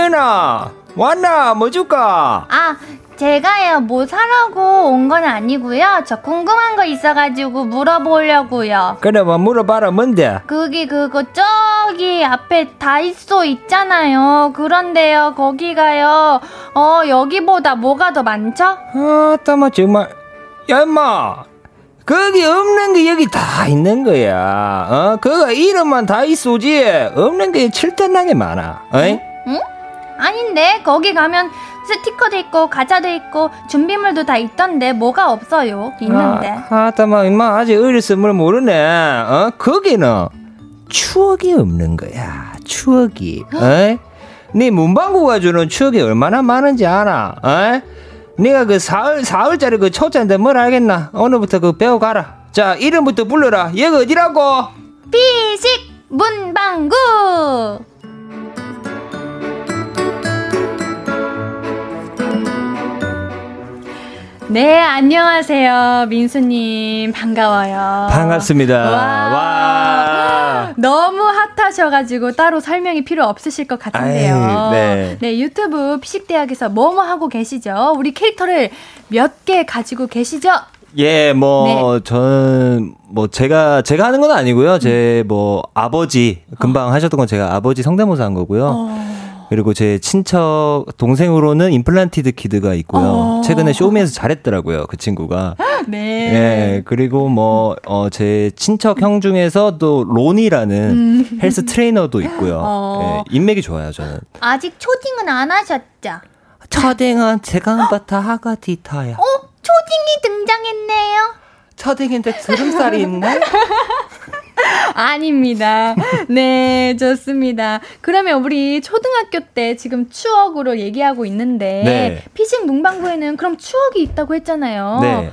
어, 예은아. 왔나? 뭐 줄까?
아, 제가요, 뭐 사라고 온 건 아니고요. 저 궁금한 거 있어가지고 물어보려고요.
그래, 뭐 물어봐라, 뭔데?
그기, 그거, 저기 앞에 다이소 있잖아요. 그런데요, 거기가요, 어, 여기보다 뭐가 더 많죠?
아, 따마, 정말. 야, 임마. 거기 없는 게 여기 다 있는 거야. 어, 그거 이름만 다 있어지. 없는 게 칠단나게 많아. 어이?
응? 아닌데 거기 가면 스티커도 있고 과자도 있고 준비물도 다 있던데 뭐가 없어요? 있는데.
아, 아따마 임마 아직 뭘 모르네. 어? 거기는 추억이 없는 거야. 추억이. 어? 네 문방구가 주는 추억이 얼마나 많은지 알아? 어? 네가 그 사흘 사흘짜리 그 초짜인데 뭘 알겠나? 오늘부터 그 배워 가라. 자 이름부터 불러라. 여기 어디라고?
피식 문방구.
네, 안녕하세요. 민수님, 반가워요.
반갑습니다.
와.
와.
너무 핫하셔가지고 따로 설명이 필요 없으실 것 같은데요.
아유, 네.
네, 유튜브 피식대학에서 뭐뭐 하고 계시죠? 우리 캐릭터를 몇 개 가지고 계시죠?
예, 뭐,
네.
저는, 뭐, 제가, 제가 하는 건 아니고요. 제, 뭐, 아버지, 금방 하셨던 건 제가 아버지 성대모사 한 거고요.
어.
그리고 제 친척, 동생으로는 임플란티드 키드가 있고요.
어.
최근에 쇼미에서 잘했더라고요. 그 친구가.
네.
예, 그리고 뭐, 어, 제 친척 형 중에서 또 로니라는 헬스 트레이너도 있고요.
음. 어.
예, 인맥이 좋아요, 저는.
아직 초딩은 안 하셨죠?
첫행은 제강바타 하가디타야.
어? 초딩이 등장했네요.
첫행인데 주름살이 있네?
아닙니다. 네, 좋습니다. 그러면 우리 초등학교 때 지금 추억으로 얘기하고 있는데
네.
피식 문방구에는 그럼 추억이 있다고 했잖아요.
네.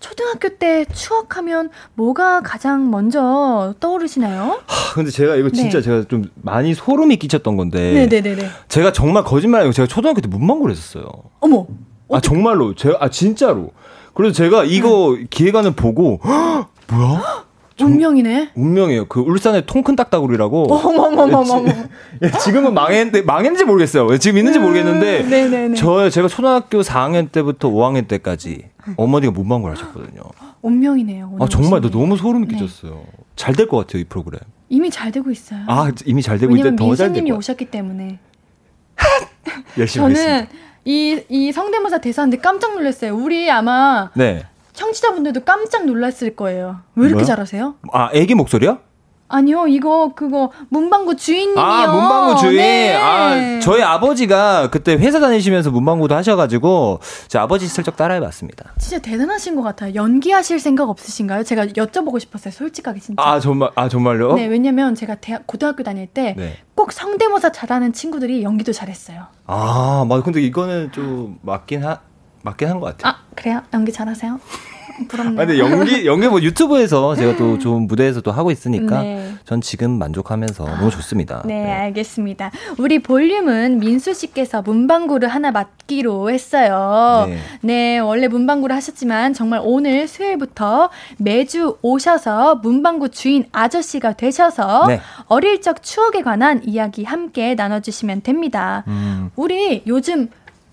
초등학교 때 추억하면 뭐가 가장 먼저 떠오르시나요?
하, 근데 제가 이거 진짜
네.
제가 좀 많이 소름이 끼쳤던 건데.
네, 네, 네, 네.
제가 정말 거짓말 아니고 제가 초등학교 때 문방구를 했었어요.
어머.
아 정말로 제가 아 진짜로. 그래서 제가 이거
네.
기획안을 보고 헉, 뭐야?
운명이네.
운명이에요. 그 울산의 통큰 딱따구리라고.
어머머머머머.
예, 지금은 망했는데 망했는지 모르겠어요. 왜 지금 있는지 모르겠는데
음, 네네네.
저 제가 초등학교 4학년 때부터 5학년 때까지 어머니가 문방구를 하셨거든요.
운명이네요.
아 정말 나. 너무 소름
네.
끼쳤어요. 잘될 것 같아요 이 프로그램.
이미 잘 되고 있어요.
아 이미 잘 되고 있는데 더잘될
민수님이
것 같아요.
오셨기 때문에.
열심히 하겠습니다.
저는 이, 이 성대모사 대사인데 깜짝 놀랐어요. 우리 아마
네.
청취자분들도 깜짝 놀랐을 거예요. 왜 이렇게
뭐요?
잘하세요?
아 애기 목소리요?
아니요, 이거 그거 문방구 주인님이요.
아, 문방구 주인.
네.
아, 저희 아버지가 그때 회사 다니시면서 문방구도 하셔가지고, 제 아버지 슬쩍 따라해봤습니다.
진짜 대단하신 것 같아요. 연기하실 생각 없으신가요? 제가 여쭤보고 싶었어요. 솔직하게 진짜.
아, 정말, 아, 정말요?
네, 왜냐면 제가 대학, 고등학교 다닐 때꼭
네.
성대모사 잘하는 친구들이 연기도 잘했어요.
아, 맞 근데 이거는 좀 맞긴 하, 맞긴 한 것 같아요.
아, 그래요? 연기 잘하세요? 부럽네요.
아, 근데 연기, 연기 뭐 유튜브에서 제가 또 좋은 무대에서도 하고 있으니까,
네.
전 지금 만족하면서 너무 좋습니다.
네, 알겠습니다. 우리 볼륨은 민수 씨께서 문방구를 하나 맡기로 했어요.
네.
네. 원래 문방구를 하셨지만 정말 오늘 수요일부터 매주 오셔서 문방구 주인 아저씨가 되셔서
네.
어릴 적 추억에 관한 이야기 함께 나눠주시면 됩니다.
음,
우리 요즘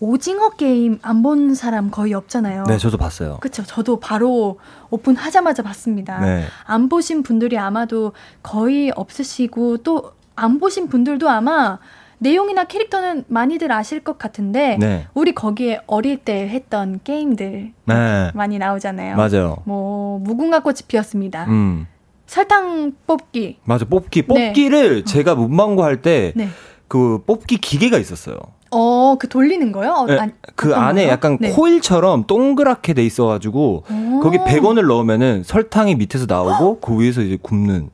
오징어 게임 안 본 사람 거의 없잖아요.
네, 저도 봤어요.
그쵸. 저도 바로 오픈하자마자 봤습니다.
네.
안 보신 분들이 아마도 거의 없으시고 또 안 보신 분들도 아마 내용이나 캐릭터는 많이들 아실 것 같은데
네.
우리 거기에 어릴 때 했던 게임들
네.
많이 나오잖아요.
맞아요.
뭐 무궁화 꽃이 피었습니다.
음,
설탕 뽑기.
맞아. 뽑기.
네.
뽑기를 제가 문방구 할 때,
네.
그 뽑기 기계가 있었어요.
어, 그 돌리는 거요? 어,
네,
아니,
그 안에
거요?
약간
네.
코일처럼 동그랗게 돼 있어가지고
오.
거기 100원을 넣으면은 설탕이 밑에서 나오고 그 위에서 이제 굽는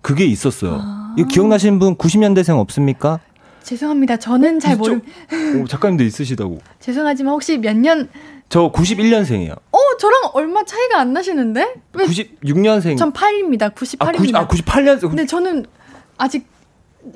그게 있었어요.
아.
이거 기억나시는 분 90년대생 없습니까?
죄송합니다. 저는 잘 모르.
오, 작가님도 있으시다고.
죄송하지만 혹시 몇 년?
저 91년생이에요.
어, 저랑 얼마 차이가 안 나시는데? 왜?
96년생.
전 8입니다. 98입니다.
아, 90, 아 98년.
근데 저는 아직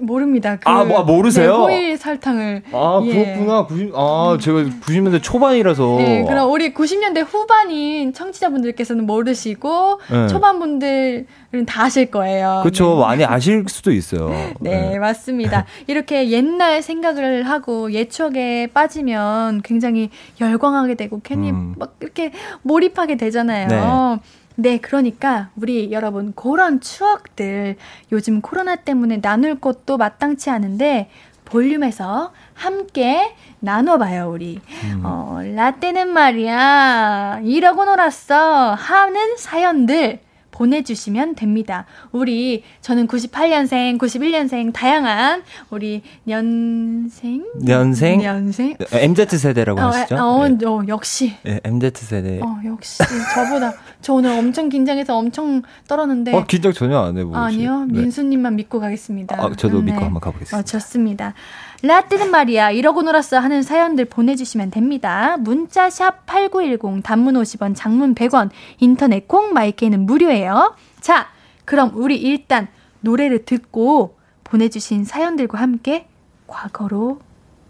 모릅니다. 그,
아, 뭐, 모르세요?
네, 호일 설탕을.
아,
예.
그렇구나. 90, 아, 제가 90년대 초반이라서.
네, 그럼 우리 90년대 후반인 청취자분들께서는 모르시고
네.
초반분들은 다 아실 거예요.
그쵸.
네.
많이 아실 수도 있어요.
네, 맞습니다. 이렇게 옛날 생각을 하고 옛 추억에 빠지면 굉장히 열광하게 되고 괜히
음.
막 이렇게 몰입하게 되잖아요. 네. 그러니까 우리 여러분 그런 추억들 요즘 코로나 때문에 나눌 것도 마땅치 않은데 볼륨에서 함께 나눠봐요 우리.
음.
어, 라떼는 말이야 이러고 놀았어 하는 사연들 보내주시면 됩니다. 우리 저는 98년생, 91년생 다양한 우리 년생,
년생,
년생,
MZ 세대라고
어,
하시죠?
어, 네. 어, 역시.
네, MZ 세대.
어, 역시 저보다 저 오늘 엄청 긴장해서 엄청 떨었는데.
어, 긴장 전혀 안 해보고.
아 니요, 네. 민수님만 믿고 가겠습니다.
아, 저도 네. 믿고 한번 가보겠습니다.
어, 좋습니다. 라떼는 말이야 이러고 놀았어 하는 사연들 보내주시면 됩니다. 문자 샵 #8910 단문 50원, 장문 100원, 인터넷 콩 마이크는 무료예요. 자, 그럼 우리 일단 노래를 듣고 보내주신 사연들과 함께 과거로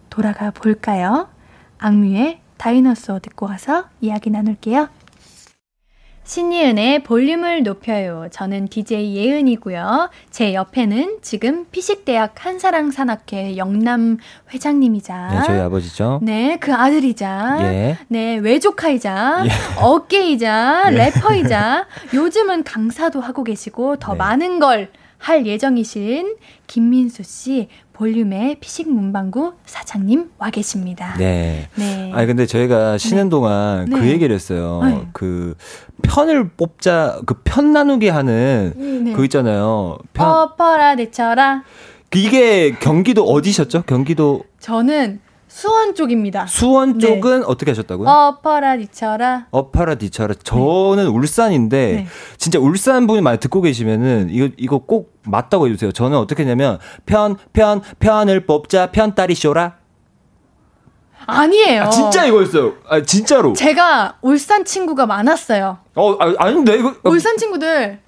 돌아가 볼까요? 악뮤의 다이너소어 듣고 와서 이야기 나눌게요. 신이은의 볼륨을 높여요. 저는 DJ 예은이고요. 제 옆에는 지금 피식대학 한사랑산악회 영남 회장님이자
네, 저희 아버지죠.
네, 그 아들이자
예.
네, 외조카이자 예. 어깨이자 예. 래퍼이자 요즘은 강사도 하고 계시고 더 네. 많은 걸 할 예정이신 김민수 씨 볼륨의 피식 문방구 사장님 와 계십니다.
네. 네. 아니 근데 저희가 쉬는 네. 동안 그 네. 그 얘기를 했어요. 네. 그 편을 뽑자 그 편 나누기 하는 네. 그 있잖아요.
편 어퍼라 내쳐라.
이게 경기도 어디셨죠? 경기도
저는 수원 쪽입니다.
수원 네. 쪽은 네. 어떻게 하셨다고요?
어퍼라 디쳐라.
어퍼라 디쳐라. 저는 네. 울산인데 네. 진짜 울산 분이 많이 듣고 계시면은 이거 이거 꼭 맞다고 해주세요. 저는 어떻게 했냐면 편 편 편 을 뽑자 편 딸이 쇼라.
아니에요. 아,
진짜 이거였어요. 아 진짜로.
제가 울산 친구가 많았어요.
어 아, 아닌데 이거
울산 친구들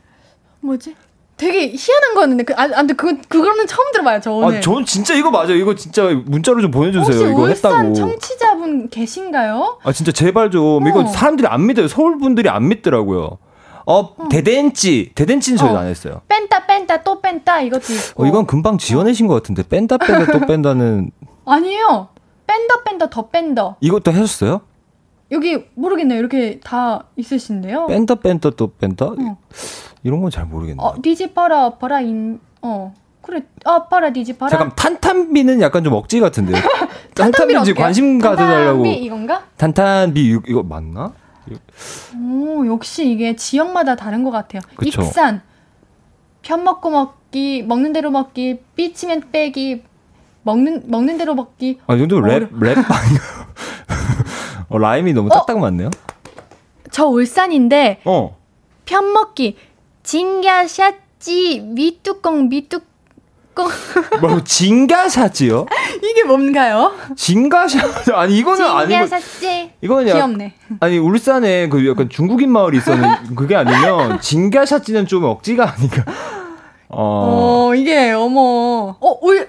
뭐지? 되게 희한한 거였는데 그, 아, 근데 그 그거는 처음 들어봐요 저 오늘.
아, 전 진짜 이거 맞아요. 이거 진짜 문자로 좀 보내주세요.
혹시
이거
울산
했다고.
청취자분 계신가요?
아 진짜 제발 좀 어. 이거 사람들이 안 믿어요. 서울 분들이 안 믿더라고요. 어, 어. 대댄지 대댄지는 저희도 어. 안 했어요.
뺀다 뺀다 또 뺀다 이것도 있고.
어, 이건 금방 지어내신 것 같은데 뺀다 뺀다 또 뺀다는.
아니에요. 뺀다 뺀다 더 뺀다.
이것도 하셨어요?
여기 모르겠네요. 이렇게 다 있으신데요.
뺀다 뺀다 또 뺀다. 어. 이런 건 잘 모르겠네요.
어, 디지파라 파라 인 어. 그래. 아, 파라 디지파라.
잠깐 탄탄비는 약간 좀 억지 같은데요. 탄탄비 관심 가져 달라고.
탄탄비 이건가?
탄탄비 이거 맞나?
오, 역시 이게 지역마다 다른 것 같아요. 그쵸. 익산 편 먹고 먹기, 먹는 대로 먹기, 삐치면 빼기, 먹는 먹는 대로 먹기.
아, 이 정도 랩랩 어, 라임이 너무 딱딱 어? 맞네요.
저 울산인데. 어. 편 먹기. 진갸샷지 미뚜껑 미뚜
뭐 진가샷지요?
이게 뭔가요?
진가샷 아니 이거는 아니고 이거는
귀엽네.
아니 울산에 그 약간 중국인 마을이 있었는 그게 아니면 진가샷지는 좀 억지가 아닌가.
어, 어 이게 어머 어울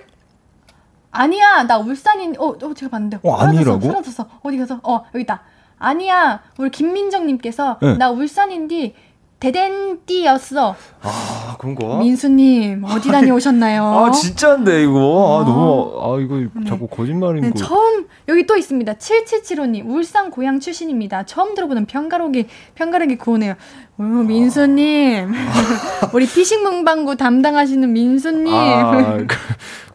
아니야 나 울산인 어, 어 제가 봤는데
어 아니라고?
사라졌어 어디 가서 어 여기 있다 아니야 우리 김민정님께서 네. 나 울산인디 대댄띠였어.
아, 그런가?
민수님, 어디 다녀오셨나요?
아, 진짜인데, 이거. 아, 아 너무, 아, 이거 네. 자꾸 거짓말인 네, 거.
처음, 여기 또 있습니다. 7775님, 울산 고향 출신입니다. 처음 들어보는 편가르기, 편가르기 구호네요. 오, 민수님. 우리 피식 문방구 담당하시는 민수님. 아,
그,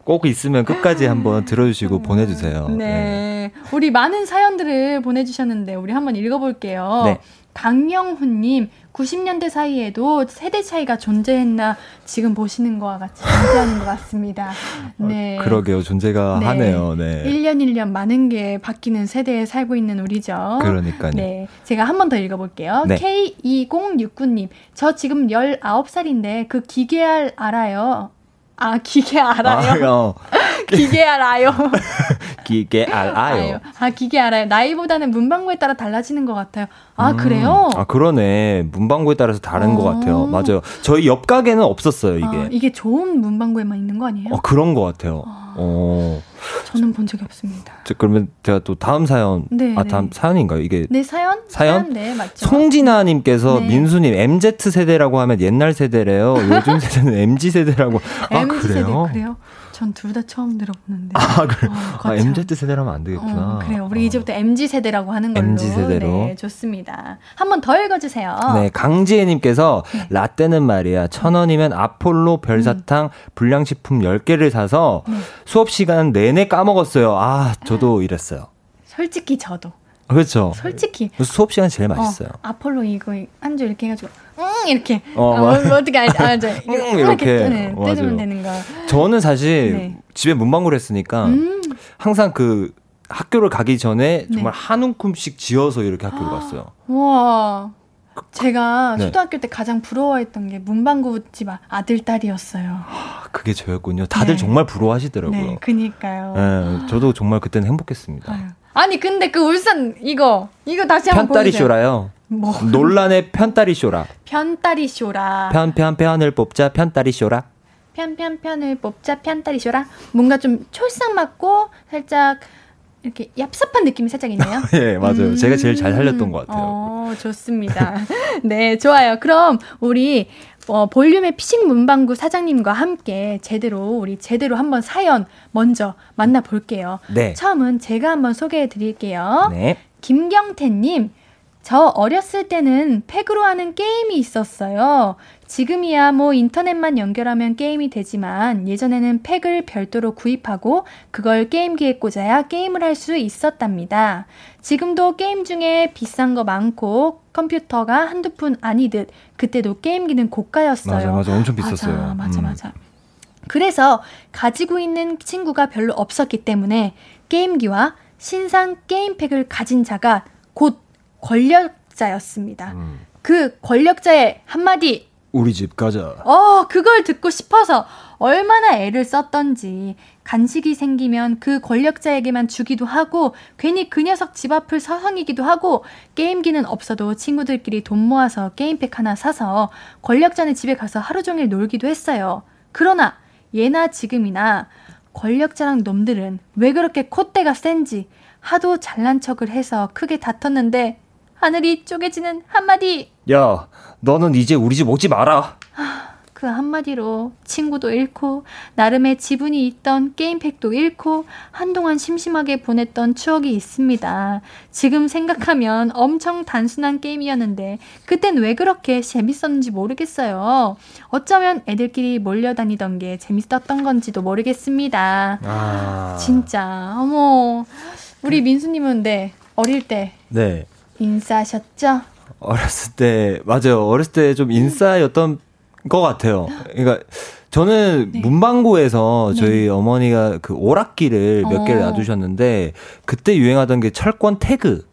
꼭 있으면 끝까지 한번 들어주시고 보내주세요.
네. 네. 우리 많은 사연들을 보내주셨는데, 우리 한번 읽어볼게요. 네. 강영훈님, 90년대 사이에도 세대 차이가 존재했나 지금 보시는 거와 같이 존재하는 것 같습니다.
네. 어, 그러게요. 존재가 네. 하네요. 네.
1년 1년 많은 게 바뀌는 세대에 살고 있는 우리죠.
그러니까요.
네. 제가 한 번 더 읽어볼게요. 네. K2069님. 저 지금 19살인데 그 기계알 알아요. 아, 기계 알아요? 아, 어. 기계 알아요.
기계 알아요.
아, 기계 알아요. 나이보다는 문방구에 따라 달라지는 것 같아요. 아, 음, 그래요?
아, 그러네. 문방구에 따라서 다른 어. 것 같아요. 맞아요. 저희 옆 가게는 없었어요, 이게. 아,
이게 좋은 문방구에만 있는 거 아니에요?
어, 그런 것 같아요. 아. 어.
저는 본 적이 없습니다.
그러면 제가 또 다음 사연, 네, 아 다음 네. 사연인가요? 이게
네 사연?
사연?
사연? 네 맞죠.
송진아님께서 네. 민수님 MZ 세대라고 하면 옛날 세대래요. 요즘 세대는 MZ 세대라고. 아 MZ 그래요?
그래요? 전 둘 다 처음 들어보는데.
아, 그래. 어, 아, MZ 세대라면 안 되겠구나.
어, 그래요. 우리 어. 이제부터 MZ 세대라고 하는 걸로.
MZ 세대로.
네, 좋습니다. 한번 더 읽어주세요.
네, 강지혜 님께서 네. 라떼는 말이야. 천 원이면 아폴로 별사탕 음. 불량식품 10개를 사서 네. 수업 시간 내내 까먹었어요. 아, 저도 이랬어요.
솔직히 저도.
그렇죠.
솔직히.
수업 시간 제일 맛있어요.
어, 아폴로 이거 한줄 이렇게 해가지고 응 이렇게 어, 아, 뭐, 어떻게 알죠? 아, 저,
응, 이렇게, 이렇게
네, 떼주면 되는 거.
저는 사실 네. 집에 문방구를 했으니까 음. 항상 그 학교를 가기 전에 네. 정말 네. 한 움큼씩 지어서 이렇게 학교를 갔어요.
와. 제가 네. 초등학교 때 가장 부러워했던 게 문방구 집 아들 딸이었어요.
아, 그게 저였군요. 다들 네. 정말 부러워하시더라고요. 네,
그니까요.
네, 저도 정말 그때는 행복했습니다. 아유.
아니 근데 그 울산 이거 이거 다시 한번
편따리 보여주세요. 쇼라요. 뭐 논란의 편따리 쇼라.
편따리 쇼라.
편편 편을 뽑자 편따리 쇼라.
편편편을 뽑자 편따리 쇼라. 뭔가 좀 촐싹 맞고 살짝 이렇게 얍삽한 느낌이 살짝 있네요.
예, 맞아요. 음. 제가 제일 잘 살렸던 것 같아요.
어, 좋습니다. 네, 좋아요. 그럼 우리 어, 볼륨의 피싱 문방구 사장님과 함께 제대로 우리 제대로 한번 사연 먼저 만나볼게요. 네. 처음은 제가 한번 소개해 드릴게요. 네. 김경태님, 저 어렸을 때는 팩으로 하는 게임이 있었어요. 지금이야 뭐 인터넷만 연결하면 게임이 되지만 예전에는 팩을 별도로 구입하고 그걸 게임기에 꽂아야 게임을 할 수 있었답니다. 지금도 게임 중에 비싼 거 많고 컴퓨터가 한두 푼 아니듯 그때도 게임기는 고가였어요.
맞아, 맞아. 엄청 비쌌어요.
맞아, 맞아, 음. 맞아. 그래서 가지고 있는 친구가 별로 없었기 때문에 게임기와 신상 게임팩을 가진 자가 곧 권력자였습니다. 음. 그 권력자의 한마디
우리 집 가자.
어, 그걸 듣고 싶어서 얼마나 애를 썼던지 간식이 생기면 그 권력자에게만 주기도 하고 괜히 그 녀석 집 앞을 서성이기도 하고 게임기는 없어도 친구들끼리 돈 모아서 게임팩 하나 사서 권력자네 집에 가서 하루 종일 놀기도 했어요. 그러나 예나 지금이나 권력자랑 놈들은 왜 그렇게 콧대가 센지 하도 잘난 척을 해서 크게 다퉜는데 하늘이 쪼개지는 한마디.
야, 너는 이제 우리 집 오지 마라.
그 한마디로 친구도 잃고 나름의 지분이 있던 게임팩도 잃고 한동안 심심하게 보냈던 추억이 있습니다. 지금 생각하면 엄청 단순한 게임이었는데 그땐 왜 그렇게 재밌었는지 모르겠어요. 어쩌면 애들끼리 몰려다니던 게 재밌었던 건지도 모르겠습니다. 아... 진짜 어머 우리 민수님은 네 어릴 때 네. 인싸셨죠?
어렸을 때 맞아요. 어렸을 때 좀 인싸였던 것 같아요. 그러니까 저는 네. 문방구에서 네. 저희 어머니가 그 오락기를 몇 어. 개를 놔두셨는데 그때 유행하던 게 철권 태그.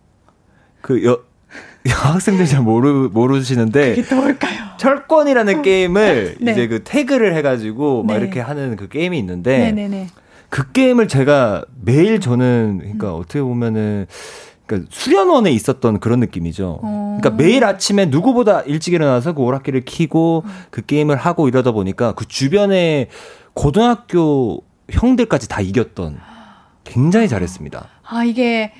그 여, 여학생들 잘 모르 모르시는데
그게 뭘까요?
철권이라는 게임을 네. 이제 그 태그를 해가지고 막 네. 이렇게 하는 그 게임이 있는데 네네네. 그 게임을 제가 매일 저는 그러니까 음. 어떻게 보면은 그러니까 수련원에 있었던 그런 느낌이죠. 어. 그러니까 매일 아침에 누구보다 일찍 일어나서 그 오락기를 키고 그 게임을 하고 이러다 보니까 그 주변에 고등학교 형들까지 다 이겼던 굉장히 잘했습니다.
아, 이게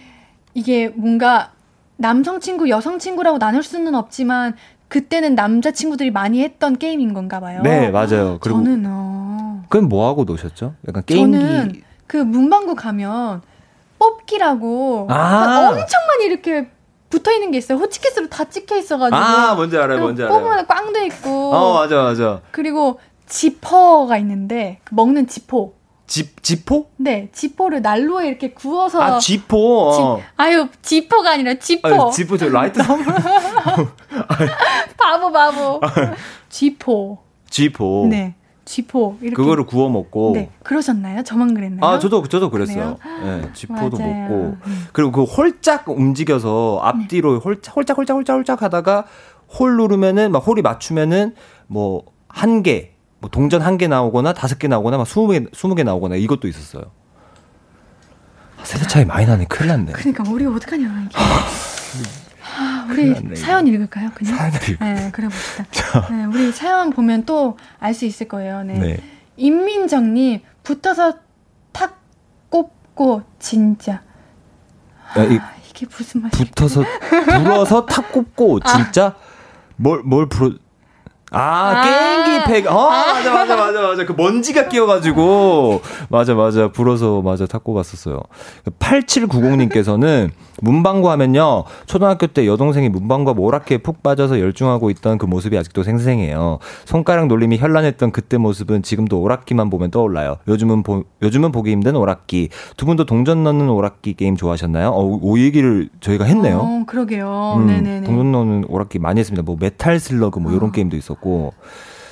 이게 뭔가 남성 친구, 여성 친구라고 나눌 수는 없지만 그때는 남자 친구들이 많이 했던 게임인 건가 봐요.
네, 맞아요. 그리고 저는 어. 그럼 뭐 하고 노셨죠? 약간 게임기 저는
그 문방구 가면 뽑기라고 아~ 엄청 많이 이렇게 붙어 있는 게 있어요. 호치키스로 다 찍혀 있어가지고.
아, 뭔지 알아요, 뭔지 알아요.
뽑으면 꽝도 있고.
어, 맞아, 맞아.
그리고 쥐포가 있는데, 그 먹는 쥐포.
지, 지포?
네, 쥐포를 난로에 이렇게 구워서.
아, 지포.
어. 지, 아유, 지포가 아니라 쥐포.
아유, 지포, 저 라이터
바보, 바보. 지포.
지포.
네. 쥐포 이렇게
그거를 구워 먹고
네 그러셨나요? 저만 그랬나요?
아 저도 저도 그랬어요. 네, 쥐포도 먹고 그리고 그 홀짝 움직여서 앞뒤로 네. 홀짝 홀짝 홀짝 홀짝 홀짝 하다가 홀 누르면은 막 홀이 맞추면은 뭐 한 개, 뭐 동전 한 개 나오거나 다섯 개 나오거나 막 스무 개 스무 개 나오거나 이것도 있었어요. 아, 세대 차이 많이 나네. 큰일 났네.
그러니까 우리 어떡하냐 이게. 아, 우리 사연 읽을까요? 그냥?
사연 읽
네, 그래 봅시다. 네, 우리 사연 보면 또 알 수 있을 거예요. 네. 네. 임민정님 붙어서 탁 꼽고 진짜. 아, 야, 이, 게 무슨 말이야?
붙어서 불어서 탁 꼽고 아. 진짜 아. 뭘뭘 불어 아, 아~ 게임기 팩. 어, 맞아, 맞아, 맞아, 맞아. 그 먼지가 끼어가지고. 맞아, 맞아. 불어서, 맞아, 탔고 갔었어요. 8790님께서는 문방구 하면요. 초등학교 때 여동생이 문방구와 오락기에 푹 빠져서 열중하고 있던 그 모습이 아직도 생생해요. 손가락 놀림이 현란했던 그때 모습은 지금도 오락기만 보면 떠올라요. 요즘은 보, 요즘은 보기 힘든 오락기. 두 분도 동전 넣는 오락기 게임 좋아하셨나요? 어, 오 얘기를 저희가 했네요. 어,
그러게요. 음, 네네네.
동전 넣는 오락기 많이 했습니다. 뭐 메탈 슬러그 뭐 이런 어. 게임도 있었고.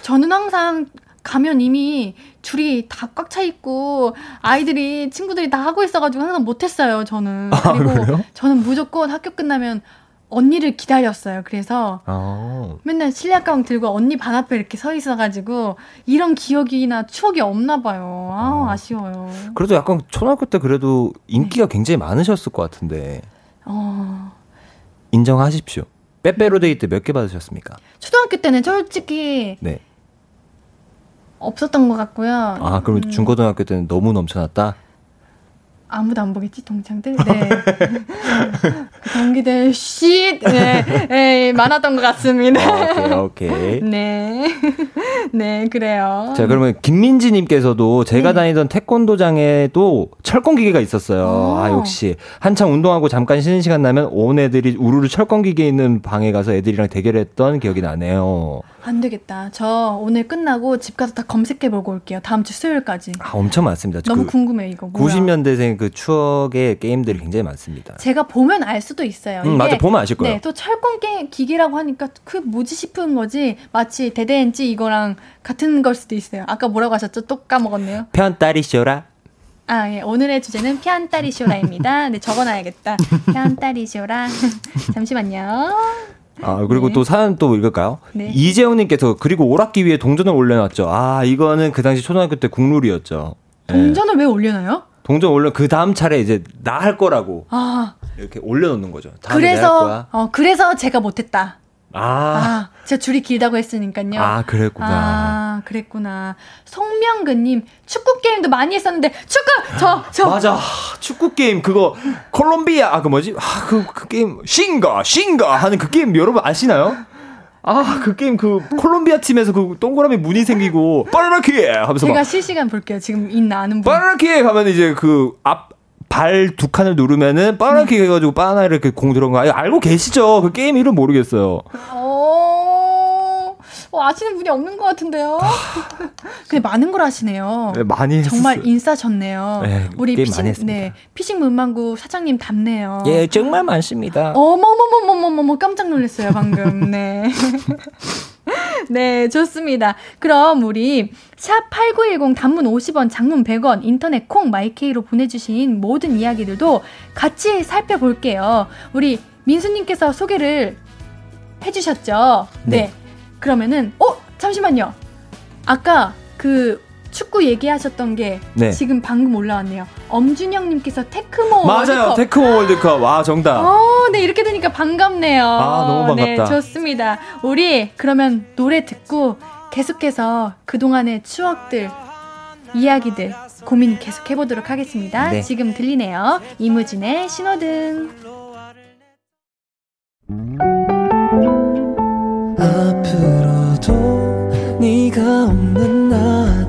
저는 항상 가면 이미 줄이 다 꽉 차 있고 아이들이 친구들이 다 하고 있어가지고 항상 못했어요. 저는
아, 그리고 그래요?
저는 무조건 학교 끝나면 언니를 기다렸어요. 그래서 아. 맨날 실내 가방 들고 언니 반 앞에 이렇게 서 있어가지고 이런 기억이나 추억이 없나 봐요. 아, 아. 아 쉬워요.
그래도 약간 초등학교 때 그래도 인기가 네. 굉장히 많으셨을 것 같은데. 어. 인정하십시오. 빼빼로데이 때 몇 개 받으셨습니까?
초등학교 때는 솔직히 네. 없었던 것 같고요.
아, 그럼 음. 중고등학교 때는 너무 넘쳐났다?
아무도 안 보겠지 동창들. 네. 그 동기들 쉿 네, 네 많았던 것 같습니다.
오케이 오케이.
네, 네 그래요.
자 그러면 김민지님께서도 제가 네. 다니던 태권도장에도 철권 기계가 있었어요. 오. 아 역시 한창 운동하고 잠깐 쉬는 시간 나면 온 애들이 우르르 철권 기계 있는 방에 가서 애들이랑 대결했던 기억이 나네요.
안 되겠다. 저 오늘 끝나고 집 가서 다 검색해 보고 올게요. 다음 주 수요일까지.
아, 엄청 많습니다.
너무 그 궁금해 이거. 뭐야.
90년대생 그 추억의 게임들이 굉장히 많습니다.
제가 보면 알 수도 있어요.
음, 맞아. 보면 아실 거예요.
네, 또 철권 게 기기라고 하니까 그 뭐지 싶은 거지. 마치 대대엔지 이거랑 같은 걸 수도 있어요. 아까 뭐라고 하셨죠? 또 까먹었네요.
편따리 쇼라.
아, 예. 오늘의 주제는 피안따리 쇼라입니다. 네, 적어놔야겠다. 피안따리 쇼라. 잠시만요.
아, 그리고 네. 또 사연 또 읽을까요? 네. 이재훈님께서 그리고 오락기 위에 동전을 올려놨죠. 아, 이거는 그 당시 초등학교 때 국룰이었죠.
동전을 네. 왜 올려놔요?
동전 올려 그 다음 차례 이제 나 할 거라고 아. 이렇게 올려놓는 거죠.
그래서 어 그래서 제가 못했다. 아. 아. 제가 줄이 길다고 했으니까요.
아, 그랬구나.
아, 그랬구나. 송명근님, 축구 게임도 많이 했었는데, 축구! 저, 저.
맞아. 축구 게임, 그거, 콜롬비아, 아, 그 뭐지? 아, 그, 그 게임, 싱가, 싱가 하는 그 게임 여러분 아시나요? 아, 그 게임 그 콜롬비아 팀에서 그 동그라미 무늬 생기고 빠르라키 하면서
제가 실시간 볼게요. 지금 있나 아는 분.
빠르라키 하면 이제 그 앞 발 두 칸을 누르면은 음. 해가지고 바나 이렇게 공 들어간 거 알고 계시죠? 그 게임 이름 모르겠어요.
어... 어, 아시는 분이 없는 것 같은데요. 근데 많은 걸 아시네요.
네, 많이 했어요.
정말 인싸셨네요. 네, 우리 피싱, 네, 피싱 문방구 사장님 답네요.
예, 정말 많습니다.
어머머머머머머 깜짝 놀랐어요 방금. 네. 네, 좋습니다. 그럼 우리 샵8910 단문 50원, 장문 100원, 인터넷 콩 마이케이로 보내주신 모든 이야기들도 같이 살펴볼게요. 우리 민수님께서 소개를 해주셨죠? 네. 네. 그러면은, 어? 잠시만요. 아까 그 축구 얘기하셨던 게 네. 지금 방금 올라왔네요. 엄준영님께서 테크모
맞아요. 월드컵. 테크모 월드컵. 와 정답.
어, 네 이렇게 되니까 반갑네요.
아 너무 반갑다.
네, 좋습니다. 우리 그러면 노래 듣고 계속해서 그 동안의 추억들, 이야기들 고민 계속 해보도록 하겠습니다. 네. 지금 들리네요. 이무진의 신호등. 앞으로도 네가 없는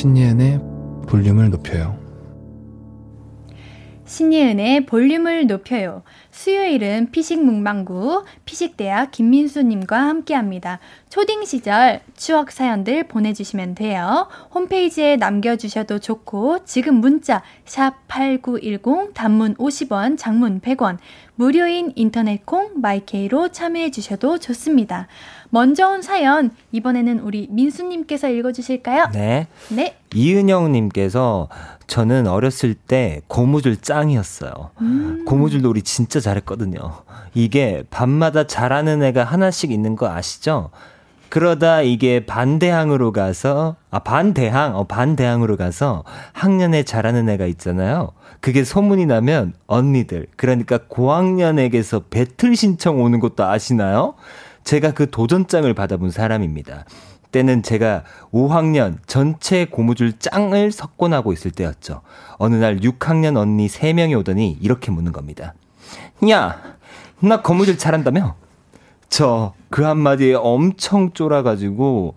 신예은의 볼륨을 높여요
신예은의 볼륨을 높여요. 수요일은 피식 문방구 피식대학 김민수님과 함께합니다. 초딩 시절 추억 사연들 보내주시면 돼요. 홈페이지에 남겨주셔도 좋고 지금 문자 샵 #8910 단문 50원, 장문 100원, 무료인 인터넷 콩 마이케이로 참여해 주셔도 좋습니다. 먼저 온 사연 이번에는 우리 민수님께서 읽어주실까요?
네.
네.
이은영님께서 저는 어렸을 때 고무줄 짱이었어요. 음. 고무줄 놀이 진짜 잘 했거든요. 이게 밤마다 잘하는 애가 하나씩 있는 거 아시죠? 그러다 이게 반대항으로 가서, 아, 반대항, 어, 반대항으로 가서 학년에 잘하는 애가 있잖아요. 그게 소문이 나면 언니들, 그러니까 고학년에게서 배틀 신청 오는 것도 아시나요? 제가 그 도전장을 받아본 사람입니다. 때는 제가 5학년 전체 고무줄 짱을 석권하고 있을 때였죠. 어느 날 6학년 언니 3명이 오더니 이렇게 묻는 겁니다. 야, 나 고무줄 잘한다며? 저 그 한마디에 엄청 쫄아가지고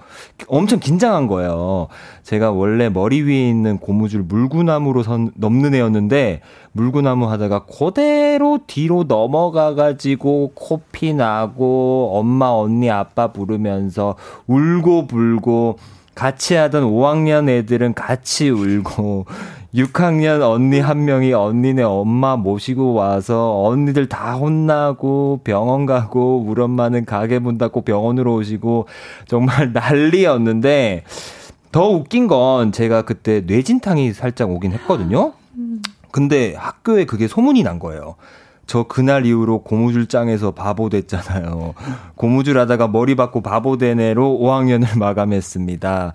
엄청 긴장한 거예요. 제가 원래 머리 위에 있는 고무줄 물구나무로 선, 넘는 애였는데 물구나무 하다가 그대로 뒤로 넘어가가지고 코피 나고 엄마, 언니, 아빠 부르면서 울고 불고 같이 하던 5학년 애들은 같이 울고 6학년 언니 한 명이 언니네 엄마 모시고 와서 언니들 다 혼나고 병원 가고 우리 엄마는 가게 문 닫고 병원으로 오시고 정말 난리였는데 더 웃긴 건 제가 그때 뇌진탕이 살짝 오긴 했거든요. 근데 학교에 그게 소문이 난 거예요. 저 그날 이후로 고무줄장에서 바보 됐잖아요. 고무줄 하다가 머리 받고 바보 된 애로 5학년을 마감했습니다.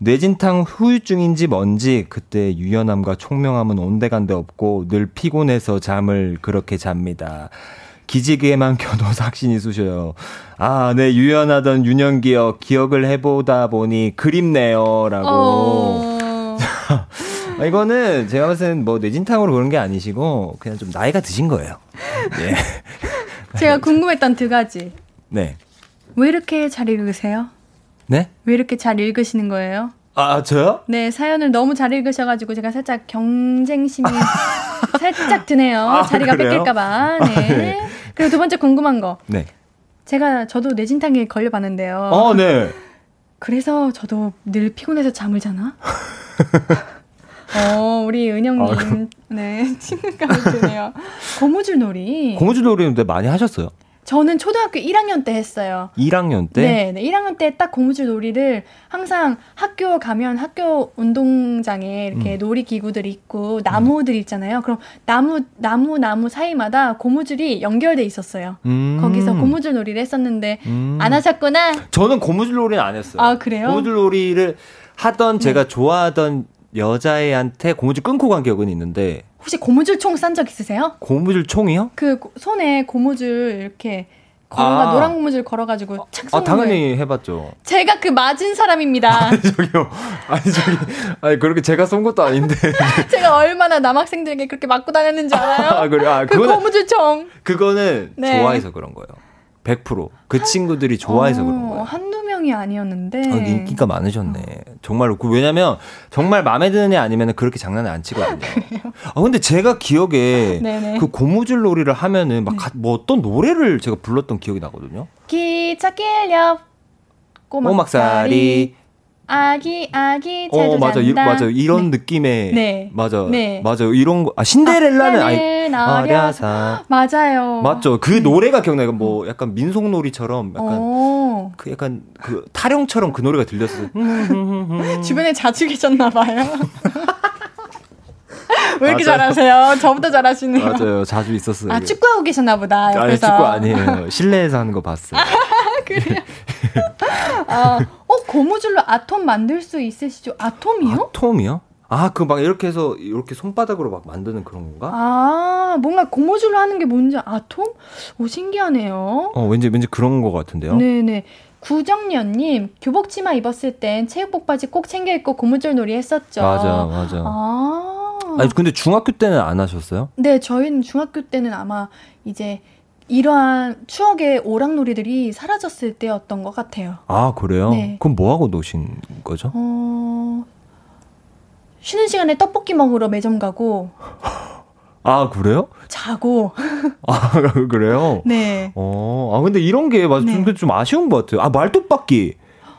뇌진탕 후유증인지 뭔지 그때 유연함과 총명함은 온데간데 없고 늘 피곤해서 잠을 그렇게 잡니다. 기지개만 켜도 삭신이 쑤셔요. 아, 네, 유연하던 유년 기억 기억을 해보다 보니 그립네요. 라고. 어... 이거는 제가 봤을 때는 뭐 뇌진탕으로 그런 게 아니시고 그냥 좀 나이가 드신 거예요. 네.
제가 궁금했던 두 가지.
네.
왜 이렇게 잘 읽으세요?
네?
왜 이렇게 잘 읽으시는 거예요?
아, 저요?
네, 사연을 너무 잘 읽으셔가지고 제가 살짝 경쟁심이 살짝 드네요. 아, 자리가? 뺏길까봐. 네. 아, 네. 그리고 두 번째 궁금한 거.
네.
제가 저도 뇌진탕에 걸려봤는데요.
어, 네.
그래서 저도 늘 피곤해서 잠을 자나? 어, 우리 은영님. 아, 네, 친근감이 드네요. 고무줄 놀이.
고무줄 놀이는 많이 하셨어요?
저는 초등학교 1학년 때 했어요.
1학년 때?
네, 네 1학년 때 딱 고무줄 놀이를 항상 학교 가면 학교 운동장에 이렇게 음. 놀이 기구들이 있고 나무들 있잖아요. 그럼 나무 나무 나무 사이마다 고무줄이 연결돼 있었어요. 음. 거기서 고무줄 놀이를 했었는데 음. 안 하셨구나.
저는 고무줄 놀이는 안 했어요.
아 그래요?
고무줄 놀이를 하던 제가 네. 좋아하던 여자애한테 고무줄 끊고 간 기억은 있는데
혹시 고무줄 총 싼 적 있으세요?
고무줄 총이요?
그 손에 고무줄 이렇게 걸어가 아. 노란 고무줄 걸어가지고 착 아,
당연히 해봤죠.
제가 그 맞은 사람입니다.
아니 저기요, 아니 저기, 아니 그렇게 제가 쏜 것도 아닌데.
제가 얼마나 남학생들에게 그렇게 맞고 다녔는지 알아요? 아 그래, 아, 그 고무줄 총.
그거는 네. 좋아해서 그런 거예요. 100%그 친구들이 좋아해서 어, 그런 거예요.
한두 명이 아니었는데.
아, 인기가 많으셨네. 정말로. 그 왜냐면 정말 마음에 드는 애 아니면 그렇게 장난을 안 치거든요. 아, 근데 제가 기억에 그 고무줄 놀이를 하면은 막뭐 네. 어떤 노래를 제가 불렀던 기억이 나거든요.
기차 길려
꼬막살이
아기 아기 제도 어 맞아 이,
맞아 이런 네. 느낌의 네. 맞아 네. 맞아 이런 거 아 신데렐라는 아니
아려사 맞아요
맞죠 그 네. 노래가 기억나요 뭐 약간 민속놀이처럼 약간 오. 그 약간 그 타령처럼 그 노래가 들렸어요
주변에 자주 계셨나 봐요 왜 이렇게 맞아요. 잘하세요? 저보다 잘하시네요.
맞아요. 자주 있었어요.
아, 축구하고 계셨나 보다. 옆에서. 아니,
축구 아니에요. 실내에서 하는 거 봤어요.
그래요? 아, 어, 고무줄로 아톰 만들 수 있으시죠? 아톰이요?
아톰이요? 아, 그 막 이렇게 해서 이렇게 손바닥으로 막 만드는 그런 건가?
아, 뭔가 고무줄로 하는 게 뭔지 아톰? 오, 신기하네요.
어, 왠지 왠지 그런 거 같은데요.
네 네. 구정년님, 교복 치마 입었을 땐 체육복 바지 꼭 챙겨 입고 고무줄 놀이 했었죠.
맞아, 맞아. 아. 아니, 근데 중학교 때는 안 하셨어요?
네, 저희는 중학교 때는 아마 이제 이러한 추억의 오락놀이들이 사라졌을 때였던 것 같아요.
아, 그래요? 네. 그럼 뭐 하고 노신 거죠?
어... 쉬는 시간에 떡볶이 먹으러 매점 가고.
아, 그래요?
자고.
아, 그래요?
네.
어, 아, 근데 이런 게 맞아. 네. 좀 아쉬운 것 같아요. 아, 말뚝박기.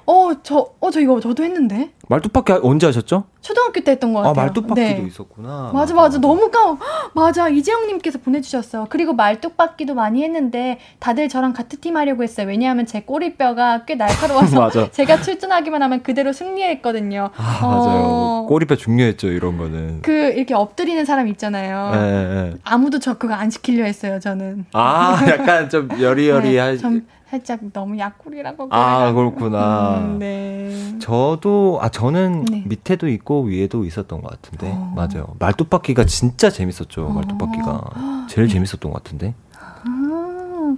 어, 저, 어, 저 이거 저도 했는데.
말뚝박기 언제 하셨죠?
초등학교 때 했던 것
아,
같아요.
말뚝박기도
네.
있었구나.
맞아, 맞아. 너무 까워. 맞아. 이재영님께서 보내주셨어요. 그리고 말뚝박기도 많이 했는데 다들 저랑 같은 팀 하려고 했어요. 왜냐하면 제 꼬리뼈가 꽤 날카로워서. 제가 출전하기만 하면 그대로 승리했거든요.
아, 맞아요.
어,
꼬리뼈 중요했죠, 이런 거는.
그 이렇게 엎드리는 사람 있잖아요.
예, 예.
아무도 저 그거 안 시키려 했어요. 저는.
아, 약간 좀 여리여리하.
네, 좀 살짝 너무 약골이라고.
아. 그렇구나.
음, 네.
저도 아 저는
네.
밑에도 있고 위에도 있었던 것 같은데
어.
맞아요 말뚝박기가 진짜 재밌었죠 말뚝박기가 제일
네.
재밌었던 것 같은데
아.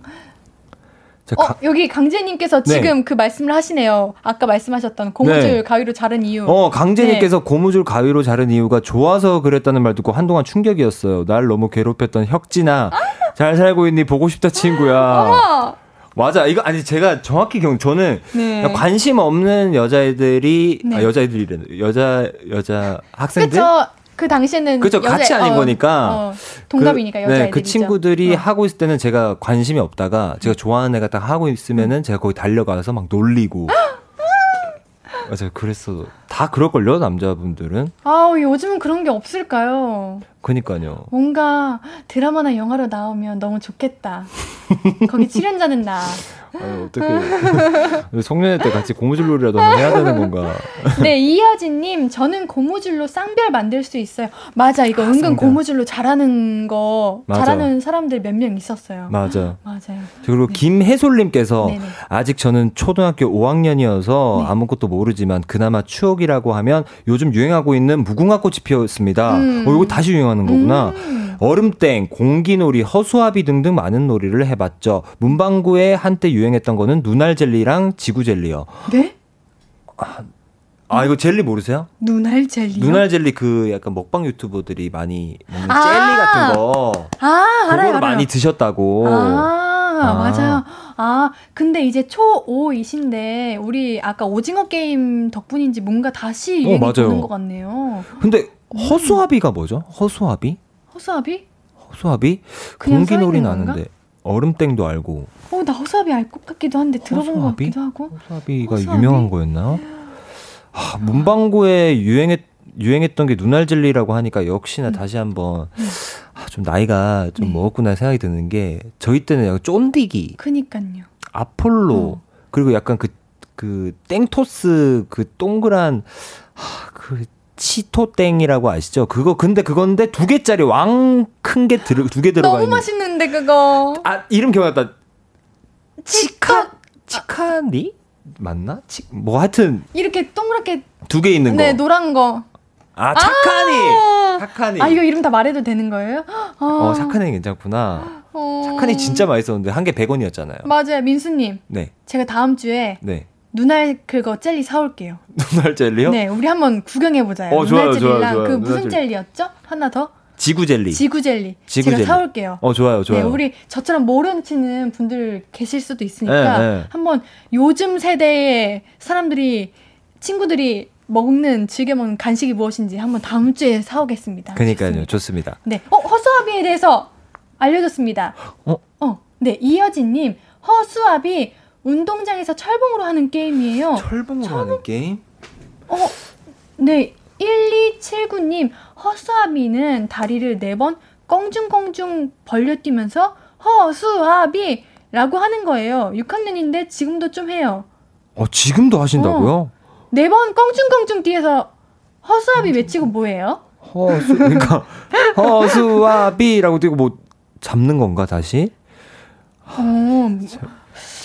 자,
어,
가-
여기 강재님께서
네.
지금 그 말씀을 하시네요. 아까 말씀하셨던 고무줄
네.
가위로 자른 이유.
어 강재님께서
네.
고무줄 가위로 자른 이유가 좋아서 그랬다는 말 듣고 한동안 충격이었어요 날 너무 괴롭혔던 혁진아 잘 살고 있니 보고 싶다 친구야
어머!
맞아 이거 아니 제가 정확히 경 저는
네.
관심 없는 여자애들이
네.
아, 여자애들이래 여자 여자 학생들
그쵸. 그 당시에는
그쵸, 같이 아닌 거니까.
어, 동갑이니까
그. 네, 그 친구들이
어.
하고 있을 때는 제가 관심이 없다가 제가 좋아하는 애가 딱 하고 있으면은 제가 거기 달려가서 막 놀리고. 맞아요. 그랬어. 다 그럴걸요, 남자분들은.
아우 요즘은 그런 게 없을까요?
그니까요.
뭔가 드라마나 영화로 나오면 너무 좋겠다. 거기 출연자는 나.
아유, 어떻게. 송년회 때 같이 고무줄놀이라도 한번 해야 되는 건가.
네, 이하진님, 저는 고무줄로 쌍별 만들 수 있어요. 맞아, 이거 은근
쌍별.
고무줄로 잘하는 거,
맞아.
잘하는 사람들 몇 명 있었어요.
맞아.
맞아요.
그리고 김혜솔님께서
네네.
아직 저는 초등학교 5학년이어서
네.
아무것도 모르지만 그나마 추억이라고 하면 요즘 유행하고 있는 무궁화 꽃이 피었습니다.
음.
어, 이거 다시 유행하는 거구나.
음.
얼음땡, 공기놀이, 허수아비 등등 많은 놀이를 해봤죠. 문방구에 한때 유 행했던 거는 눈알 젤리랑 지구 젤리요.
네?
아 이거 젤리 모르세요?
눈알 젤리요?
눈알 젤리 그 약간 먹방 유튜버들이 많이 먹는
아.
젤리 같은 거
아, 알아요, 알아요.
많이 드셨다고.
아,
아.
맞아요. 아, 근데 이제 초5이신데, 우리 아까 오징어 게임 덕분인지 뭔가 다시 유행이
어, 맞아요.
도는 것 같네요.
근데 허수아비가 뭐죠? 허수아비?
허수아비?
허수아비?
있는 건가?
아는데 얼음땡도 알고
어, 나 허수아비 알 것 같기도 한데, 들어본 것
허수아비?
같기도 하고.
허수아비가
허수아비?
유명한 거였나? 아, 문방구에 유행했 유행했던 게 눈알 젤리라고 하니까 역시나
음.
다시 한번 아, 좀 나이가 좀
네.
먹었구나 생각이 드는 게 저희 때는 약간 쫀디기,
그니까요.
아폴로
어.
그리고 약간 그그 땡토스 그 동그란 하, 그 치토땡이라고 아시죠? 그거 근데 그건데 두 개짜리 왕 큰게두개 들어가
너무
있는
맛있는데, 그거.
아 이름 기억났다.
치카.
치카니 맞나? 치, 뭐 하여튼
이렇게 동그랗게,
두 개 있는
네,
거.
노란 거.
아 착하니.
아,
착하니.
아, 이거 이름 다 말해도 되는 거예요? 아,
어 착하니 괜찮구나.
어.
착하니 진짜 맛있었는데 한 개 100원이었잖아요.
맞아요, 민수 님.
네.
제가 다음 주에
네.
눈알 그거 젤리 사올게요.
눈알 젤리요?
네, 우리 한번 구경해 보자요.
어, 좋아요,
눈알 젤리랑
좋아요, 좋아요.
그 무슨
젤리.
젤리였죠? 하나 더?
지구 젤리.
지구 젤리.
지구
제가
젤리.
사올게요.
어 좋아요, 좋아요.
네, 우리 저처럼 모르는 분들 계실 수도 있으니까
네, 네.
한번 요즘 세대의 사람들이 친구들이 먹는 즐겨 먹는 간식이 무엇인지 한번 다음 주에 사오겠습니다.
그니까요.
좋습니다.
좋습니다.
네, 어 허수아비에 대해서 알려줬습니다.
어?
어, 네 이여진님 허수아비 운동장에서 철봉으로 하는 게임이에요.
철봉으로 하는 게임?
어, 네. 1279님, 허수아비는 다리를 네 번 껑중껑중 벌려 뛰면서 허수아비! 라고 하는 거예요. 6학년인데 지금도 좀 해요.
어 지금도 하신다고요?
네번 껑중껑중 뛰어서 허수아비 외치고 뭐예요?
허수 그러니까 허수아비라고 뛰고 뭐 잡는 건가 다시?
어,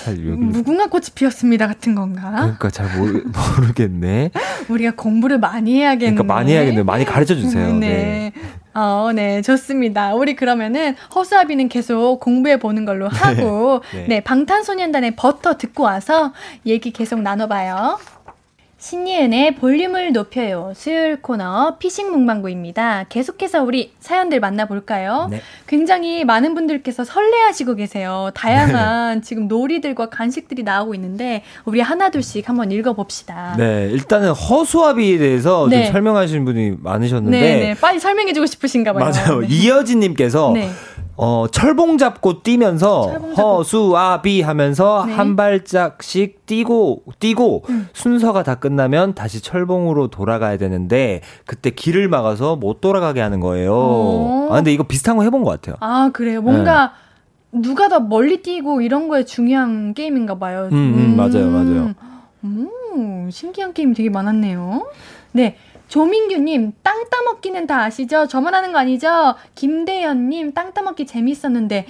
잘 여기
무궁화 꽃이 피었습니다 같은 건가?
그러니까 잘 모르, 모르겠네.
우리가 공부를 많이 해야겠네.
그러니까 많이 해야겠네. 많이 가르쳐 주세요.
네.
네.
어, 네, 좋습니다. 우리 그러면은 허수아비는 계속 공부해 보는 걸로 하고,
네.
네. 방탄소년단의 버터 듣고 와서 얘기 계속 나눠봐요. 신예은의 볼륨을 높여요. 수요일 코너 피싱 문방구입니다. 계속해서 우리 사연들 만나볼까요?
네.
굉장히 많은 분들께서 설레하시고 계세요. 다양한 지금 놀이들과 간식들이 나오고 있는데 우리 하나둘씩 한번 읽어봅시다.
네, 일단은 허수아비에 대해서
네.
좀 설명하시는 분이 많으셨는데
네, 네. 빨리 설명해주고 싶으신가 봐요.
맞아요.
네.
이여진님께서
네.
어, 철봉 잡고 뛰면서
철봉 잡고.
허 수 아 비 하면서
네.
한 발짝씩 뛰고 뛰고
음.
순서가 다 끝나면 다시 철봉으로 돌아가야 되는데 그때 길을 막아서 못 돌아가게 하는 거예요.
오.
아 근데 이거 비슷한 거 해본 것 같아요.
아, 그래요. 뭔가
네.
누가 더 멀리 뛰고 이런 거에 중요한 게임인가 봐요.
음, 음, 맞아요, 맞아요.
음, 신기한 게임 되게 많았네요. 네. 조민규님, 땅 따먹기는 다 아시죠? 저만 하는 거 아니죠? 김대현님, 땅 따먹기 재밌었는데,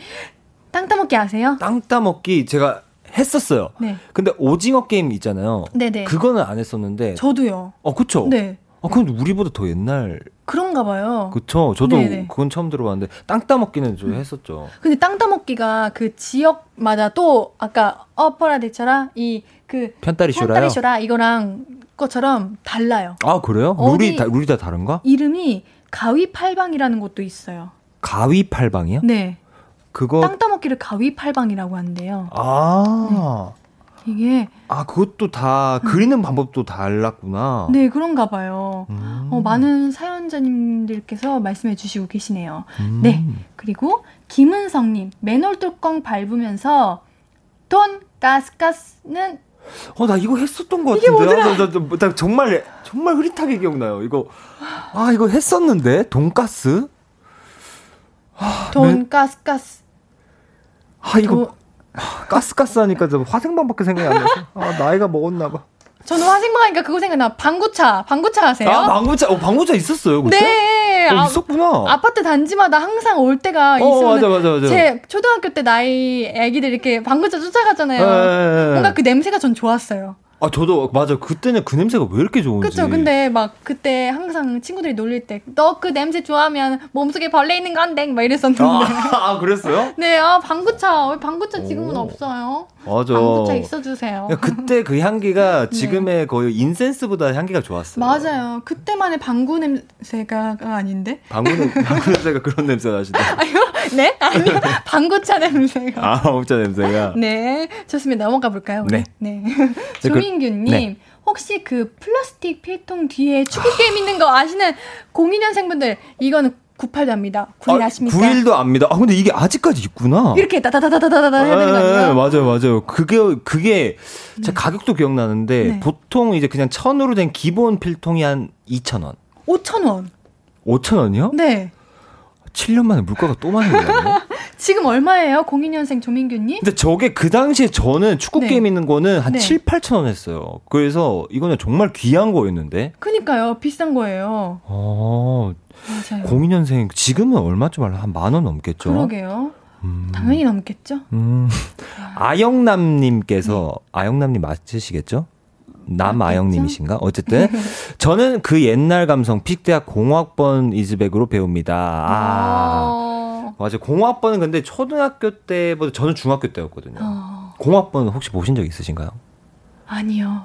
땅 따먹기 아세요?
땅 따먹기 제가 했었어요.
네.
근데 오징어 게임 있잖아요.
네네.
그거는 안 했었는데.
저도요.
어 그쵸.
네.
아 그건 우리보다 더 옛날.
그런가 봐요.
그쵸. 저도
네네.
그건 처음 들어봤는데 땅 따먹기는 저 했었죠.
근데 땅 따먹기가 그 지역마다 또, 아까 어퍼라데처럼 이 그,
편다리 쇼라요.
편다리 쇼라 이거랑 것처럼 달라요.
아 그래요? 룰이 다 룰이 다 다른가?
이름이 가위팔방이라는 곳도 있어요.
가위팔방이요?
네.
그거
땅 따먹기를 가위팔방이라고 한대요.
아.
이게
아 그것도 다 그리는 방법도 달랐구나.
네 그런가 봐요.
음.
어, 많은 사연자님들께서 말씀해 주시고 계시네요.
음.
네. 그리고 김은성님 맨홀 뚜껑 밟으면서 돈 가스가스는
어, 나 이거 했었던 것 같은데. 아, 나, 나, 나 정말, 정말 흐릿하게 기억나요. 이거, 아, 이거 했었는데? 돈가스?
돈 가스가스
아, 이거,
도-
아, 가스 가스 하니까 저 화생방밖에 생각이 안 나서. 아, 나이가 먹었나봐.
저는 화생방 하니까 그거 생각나 방구차 방구차 아세요?
아, 방구차, 어, 방구차 있었어요, 그때?
네
어,
아,
있었구나.
아 파트 단지마다 항상 올 때가
어,
있으면
맞아, 맞아, 맞아.
제 초등학교 때 나이 애기들 이렇게 방구차 쫓아가잖아요.
예, 예, 예.
뭔가 그 냄새가 전 좋았어요.
아, 저도, 맞아. 그때는 그 냄새가 왜 이렇게 좋은지.
그쵸. 근데 막 그때 항상 친구들이 놀릴 때, 너 그 냄새 좋아하면 몸속에 벌레 있는 건데, 막 이랬었는데.
아, 아, 그랬어요?
네, 아, 방구차. 왜 방구차 지금은
오.
없어요?
맞아.
방구차 있어주세요.
야, 그때 그 향기가 지금의 거의 인센스보다 향기가 좋았어요.
네. 맞아요. 그때만의 방구 냄새가 아닌데?
방구는, 방구 냄새가 그런 냄새가 나시다.
아니요? 네? 아니요. 방구차 냄새가.
아, 업자 냄새가.
네. 좋습니다. 넘어가 볼까요? 우리?
네.
네.
네, 그-
조민규님.
네.
혹시 그 플라스틱 필통 뒤에 축구 게임 있는 거 아시는 02년생분들, 이거는 98도입니다. 9일 아, 십니까
9일도 압니다. 아, 근데 이게 아직까지 있구나.
이렇게 다다다다다다다 해야 되는 거
예,
아니에요?
맞아요, 맞아요. 그게, 그게, 제 가격도 기억나는데,
네.
보통 이제 그냥 천으로 된 기본 필통이 한 2,000원.
5,000원.
5,000원이요?
네.
7년 만에 물가가 또 많이 올랐네.
지금 얼마예요? 02년생 조민규님?
근데 저게 그 당시에 저는 축구
네.
게임 있는 거는 한
네.
7, 8천 원 했어요. 그래서 이거는 정말 귀한 거였는데.
그니까요. 비싼 거예요.
어,
맞아요.
02년생 지금은 얼마쯤 알아? 한만 원 넘겠죠?
그러게요.
음.
당연히 넘겠죠?
음. 아영남님께서 아영남님 맞으시겠죠? 남아영님이신가? 어쨌든 저는 그 옛날 감성 픽대학 공학번 이즈백으로 배웁니다. 아
어...
맞아 공학번은 근데 초등학교 때보다 저는 중학교 때였거든요.
어...
공학번 혹시 보신 적 있으신가요?
아니요.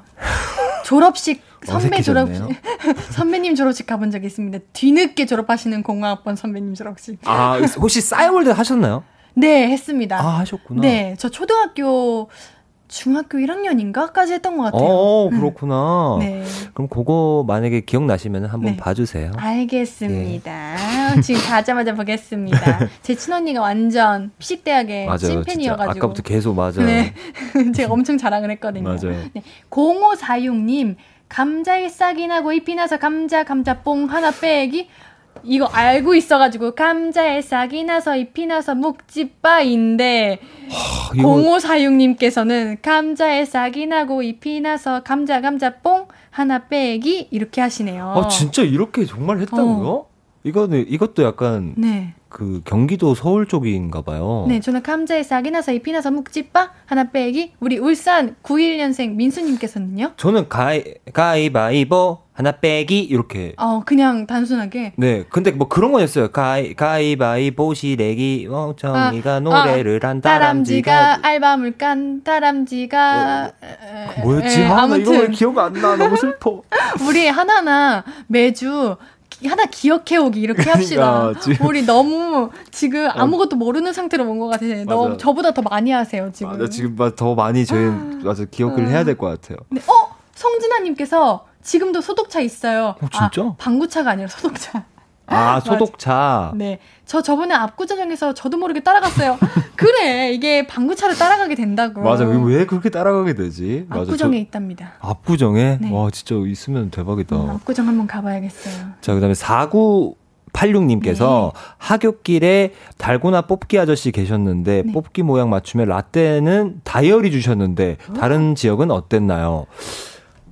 졸업식 선배 졸업식. 선배님 졸업식 가본 적 있습니다. 뒤늦게 졸업하시는 공학번 선배님 졸업식.
아 혹시 싸이월드 하셨나요?
네, 했습니다.
아 하셨구나.
네, 저 초등학교 중학교 1학년인가까지 했던 것 같아요.
어 그렇구나.
네.
그럼 그거 만약에 기억나시면 한번
네.
봐주세요.
알겠습니다. 지금 가자마자 보겠습니다. 제 친언니가 완전 피식대학의 찐팬이어가지고.
아까부터 계속 맞아요.
네. 제가 엄청 자랑을 했거든요.
맞아요.
네. 0546님, 감자에 싹이 나고 잎이 나서 감자, 감자뽕 하나 빼기? 이거 알고 있어가지고, 감자에 싹이 나서 잎이 나서 묵지빠인데,
아, 이거
0546님께서는 감자에 싹이 나고 잎이 나서 감자, 감자 뽕 하나 빼기? 이렇게 하시네요.
아 진짜 이렇게 정말 했다고요? 이거는 이것도 약간
네.
그 경기도 서울 쪽인가 봐요.
네, 저는 감자에 싹이 나서 잎이 나서 묵지빠 하나 빼기. 우리 울산 91년생 민수님께서는요?
저는 가이 가이바이보 하나 빼기 이렇게.
어, 그냥 단순하게.
네, 근데 뭐 그런 건 했어요. 가이 가이바이보 시래기 멍청이가 노래를 한
다람쥐가
다람쥐가
알밤을 깐 다람쥐가 에,
뭐였지?
에,
아, 나 이거 왜
아무튼
기억 안 나. 너무 슬퍼.
우리 하나하나 매주 기- 하나 기억해 오기 이렇게 합시다.
그러니까 지금-
우리 너무 지금 아무것도 모르는 상태로 온 것 같아요. 너
맞아.
저보다 더 많이 하세요 지금.
아, 나 지금 막더 많이 저희 맞아 기억을 해야 될 것 같아요.
네. 어 성진아님께서 지금도 소독차 있어요.
어, 진짜?
아, 방구차가 아니라 소독차.
아 소독차.
네. 저 저번에 압구정에서 저도 모르게 따라갔어요. 그래, 이게 방구차를 따라가게 된다고.
맞아. 왜 그렇게 따라가게 되지?
압구정에
맞아,
있답니다.
압구정에? 네. 와, 진짜 있으면 대박이다. 음,
압구정 한번 가봐야겠어요.
자, 그 다음에 49 86님께서 네. 하굣길에 달고나 뽑기 아저씨 계셨는데 네. 뽑기 모양 맞추면 라떼는 다이어리 주셨는데 어? 다른 지역은 어땠나요?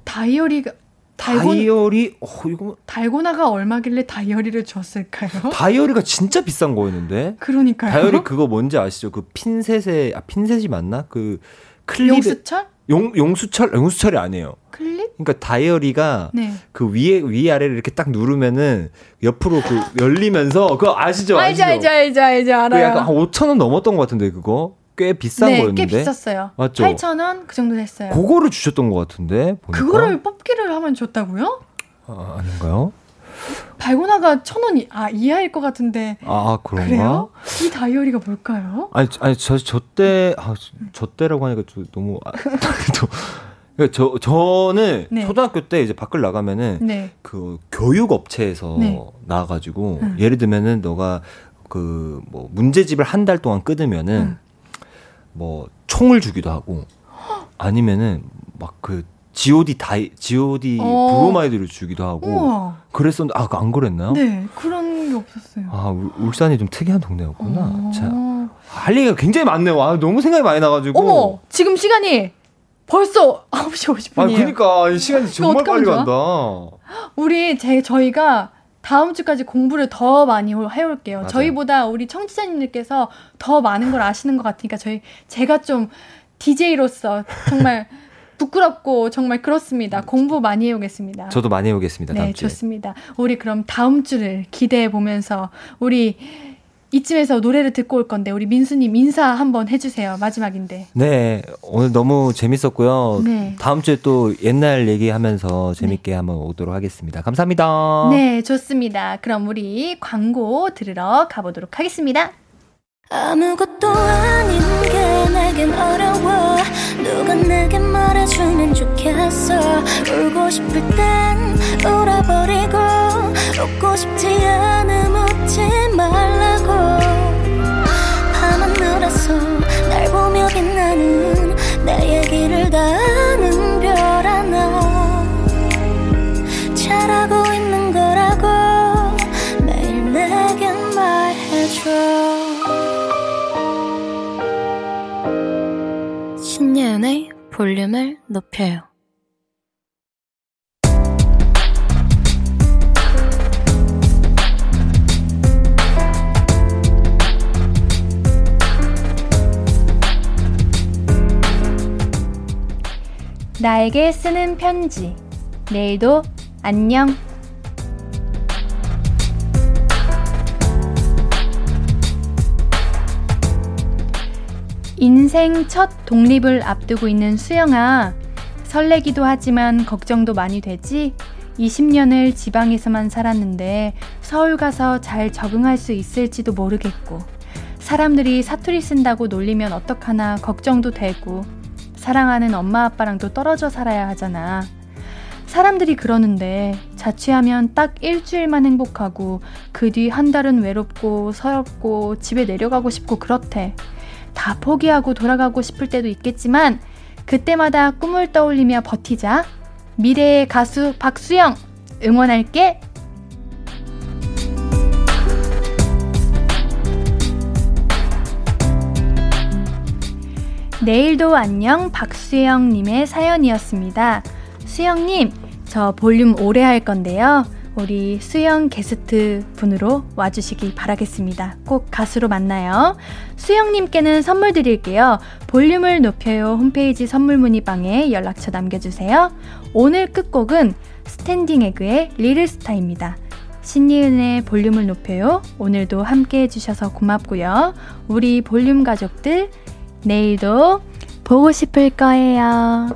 다이어리가 달고,
다이어리 어 이거
달고나가 얼마길래 다이어리를 줬을까요?
다이어리가 진짜 비싼 거였는데.
그러니까요.
다이어리 그거 뭔지 아시죠? 그 핀셋에 아 핀셋이 맞나? 그 클립
용수철?
용 용수철 용수철이 아니에요.
클립?
그러니까 다이어리가 네. 그 위에 위 아래를 이렇게 딱 누르면은 옆으로 그 열리면서 그거 아시죠?
아시죠? 알죠, 알죠, 알죠, 알죠, 알아요. 그
약간 한 5천 원 넘었던 것 같은데 그거. 꽤 비싼
네,
거였는데.
꽤 비쌌어요.
맞죠?
8,000원 그 정도 됐어요.
그거를 주셨던 것 같은데.
보니까. 그거를 뽑기를 하면 줬다고요?
아, 아닌가요?
발고나가 천 원 이 아 이하일 것 같은데.
아 그런가?
그래요? 이 다이어리가 뭘까요?
아니 아니 저 저 때 아, 저 때라고 하니까 좀 너무 아, 또 그러니까 저 저는 네. 초등학교 때 이제 밖을 나가면은 네. 그 교육 업체에서 네. 나와가지고 음. 예를 들면은 너가 그 뭐 문제집을 한 달 동안 끊으면은 음. 뭐 총을 주기도 하고 아니면은 막 그 G.O.D 다이 G.O.D 어. 브로마이드를 주기도 하고 우와. 그랬었는데 아 안 그랬나요?
네 그런 게 없었어요.
아 울, 산이 좀 특이한 동네였구나. 어. 자, 할 얘기가 굉장히 많네요. 아, 너무 생각이 많이 나가지고.
어머 지금 시간이 벌써 9시 50분이에요. 아
그러니까 시간이 정말 빨리 간다.
우리 제 저희가 다음 주까지 공부를 더 많이 해올게요. 맞아요. 저희보다 우리 청취자님들께서 더 많은 걸 아시는 것 같으니까 저희 제가 좀 DJ로서 정말 부끄럽고 정말 그렇습니다. 공부 많이 해오겠습니다.
저도 많이 해오겠습니다.
네, 좋습니다. 우리 그럼 다음 주를 기대해 보면서 우리 이쯤에서 노래를 듣고 올 건데 우리 민수님 인사 한번 해주세요. 마지막인데.
네, 오늘 너무 재밌었고요. 네. 다음 주에 또 옛날 얘기하면서 재밌게 네. 한번 오도록 하겠습니다. 감사합니다.
네, 좋습니다. 그럼 우리 광고 들으러 가보도록 하겠습니다. 아무것도 아닌 게 내겐 어려워 누가 내게 말해주면 좋겠어 울고 싶을 땐 울어버리고 웃고 싶지 얘기를 다 아는 별 하나. 잘하고 있는 거라고 매일 내겐 말해줘. 신예은의 볼륨을 높여요 나에게 쓰는 편지. 내일도 안녕. 인생 첫 독립을 앞두고 있는 수영아. 설레기도 하지만 걱정도 많이 되지? 20년을 지방에서만 살았는데 서울 가서 잘 적응할 수 있을지도 모르겠고, 사람들이 사투리 쓴다고 놀리면 어떡하나 걱정도 되고, 사랑하는 엄마 아빠랑도 떨어져 살아야 하잖아. 사람들이 그러는데 자취하면 딱 일주일만 행복하고 그 뒤 한 달은 외롭고 서럽고 집에 내려가고 싶고 그렇대. 다 포기하고 돌아가고 싶을 때도 있겠지만 그때마다 꿈을 떠올리며 버티자. 미래의 가수 박수영 응원할게. 내일도 안녕 박수영님의 사연이었습니다. 수영님, 저 볼륨 오래 할 건데요. 우리 수영 게스트 분으로 와주시기 바라겠습니다. 꼭 가수로 만나요. 수영님께는 선물 드릴게요. 볼륨을 높여요 홈페이지 선물 문의방에 연락처 남겨주세요. 오늘 끝곡은 스탠딩 에그의 Little Star입니다. 신예은의 볼륨을 높여요. 오늘도 함께 해주셔서 고맙고요. 우리 볼륨 가족들, 내일도 보고 싶을 거예요.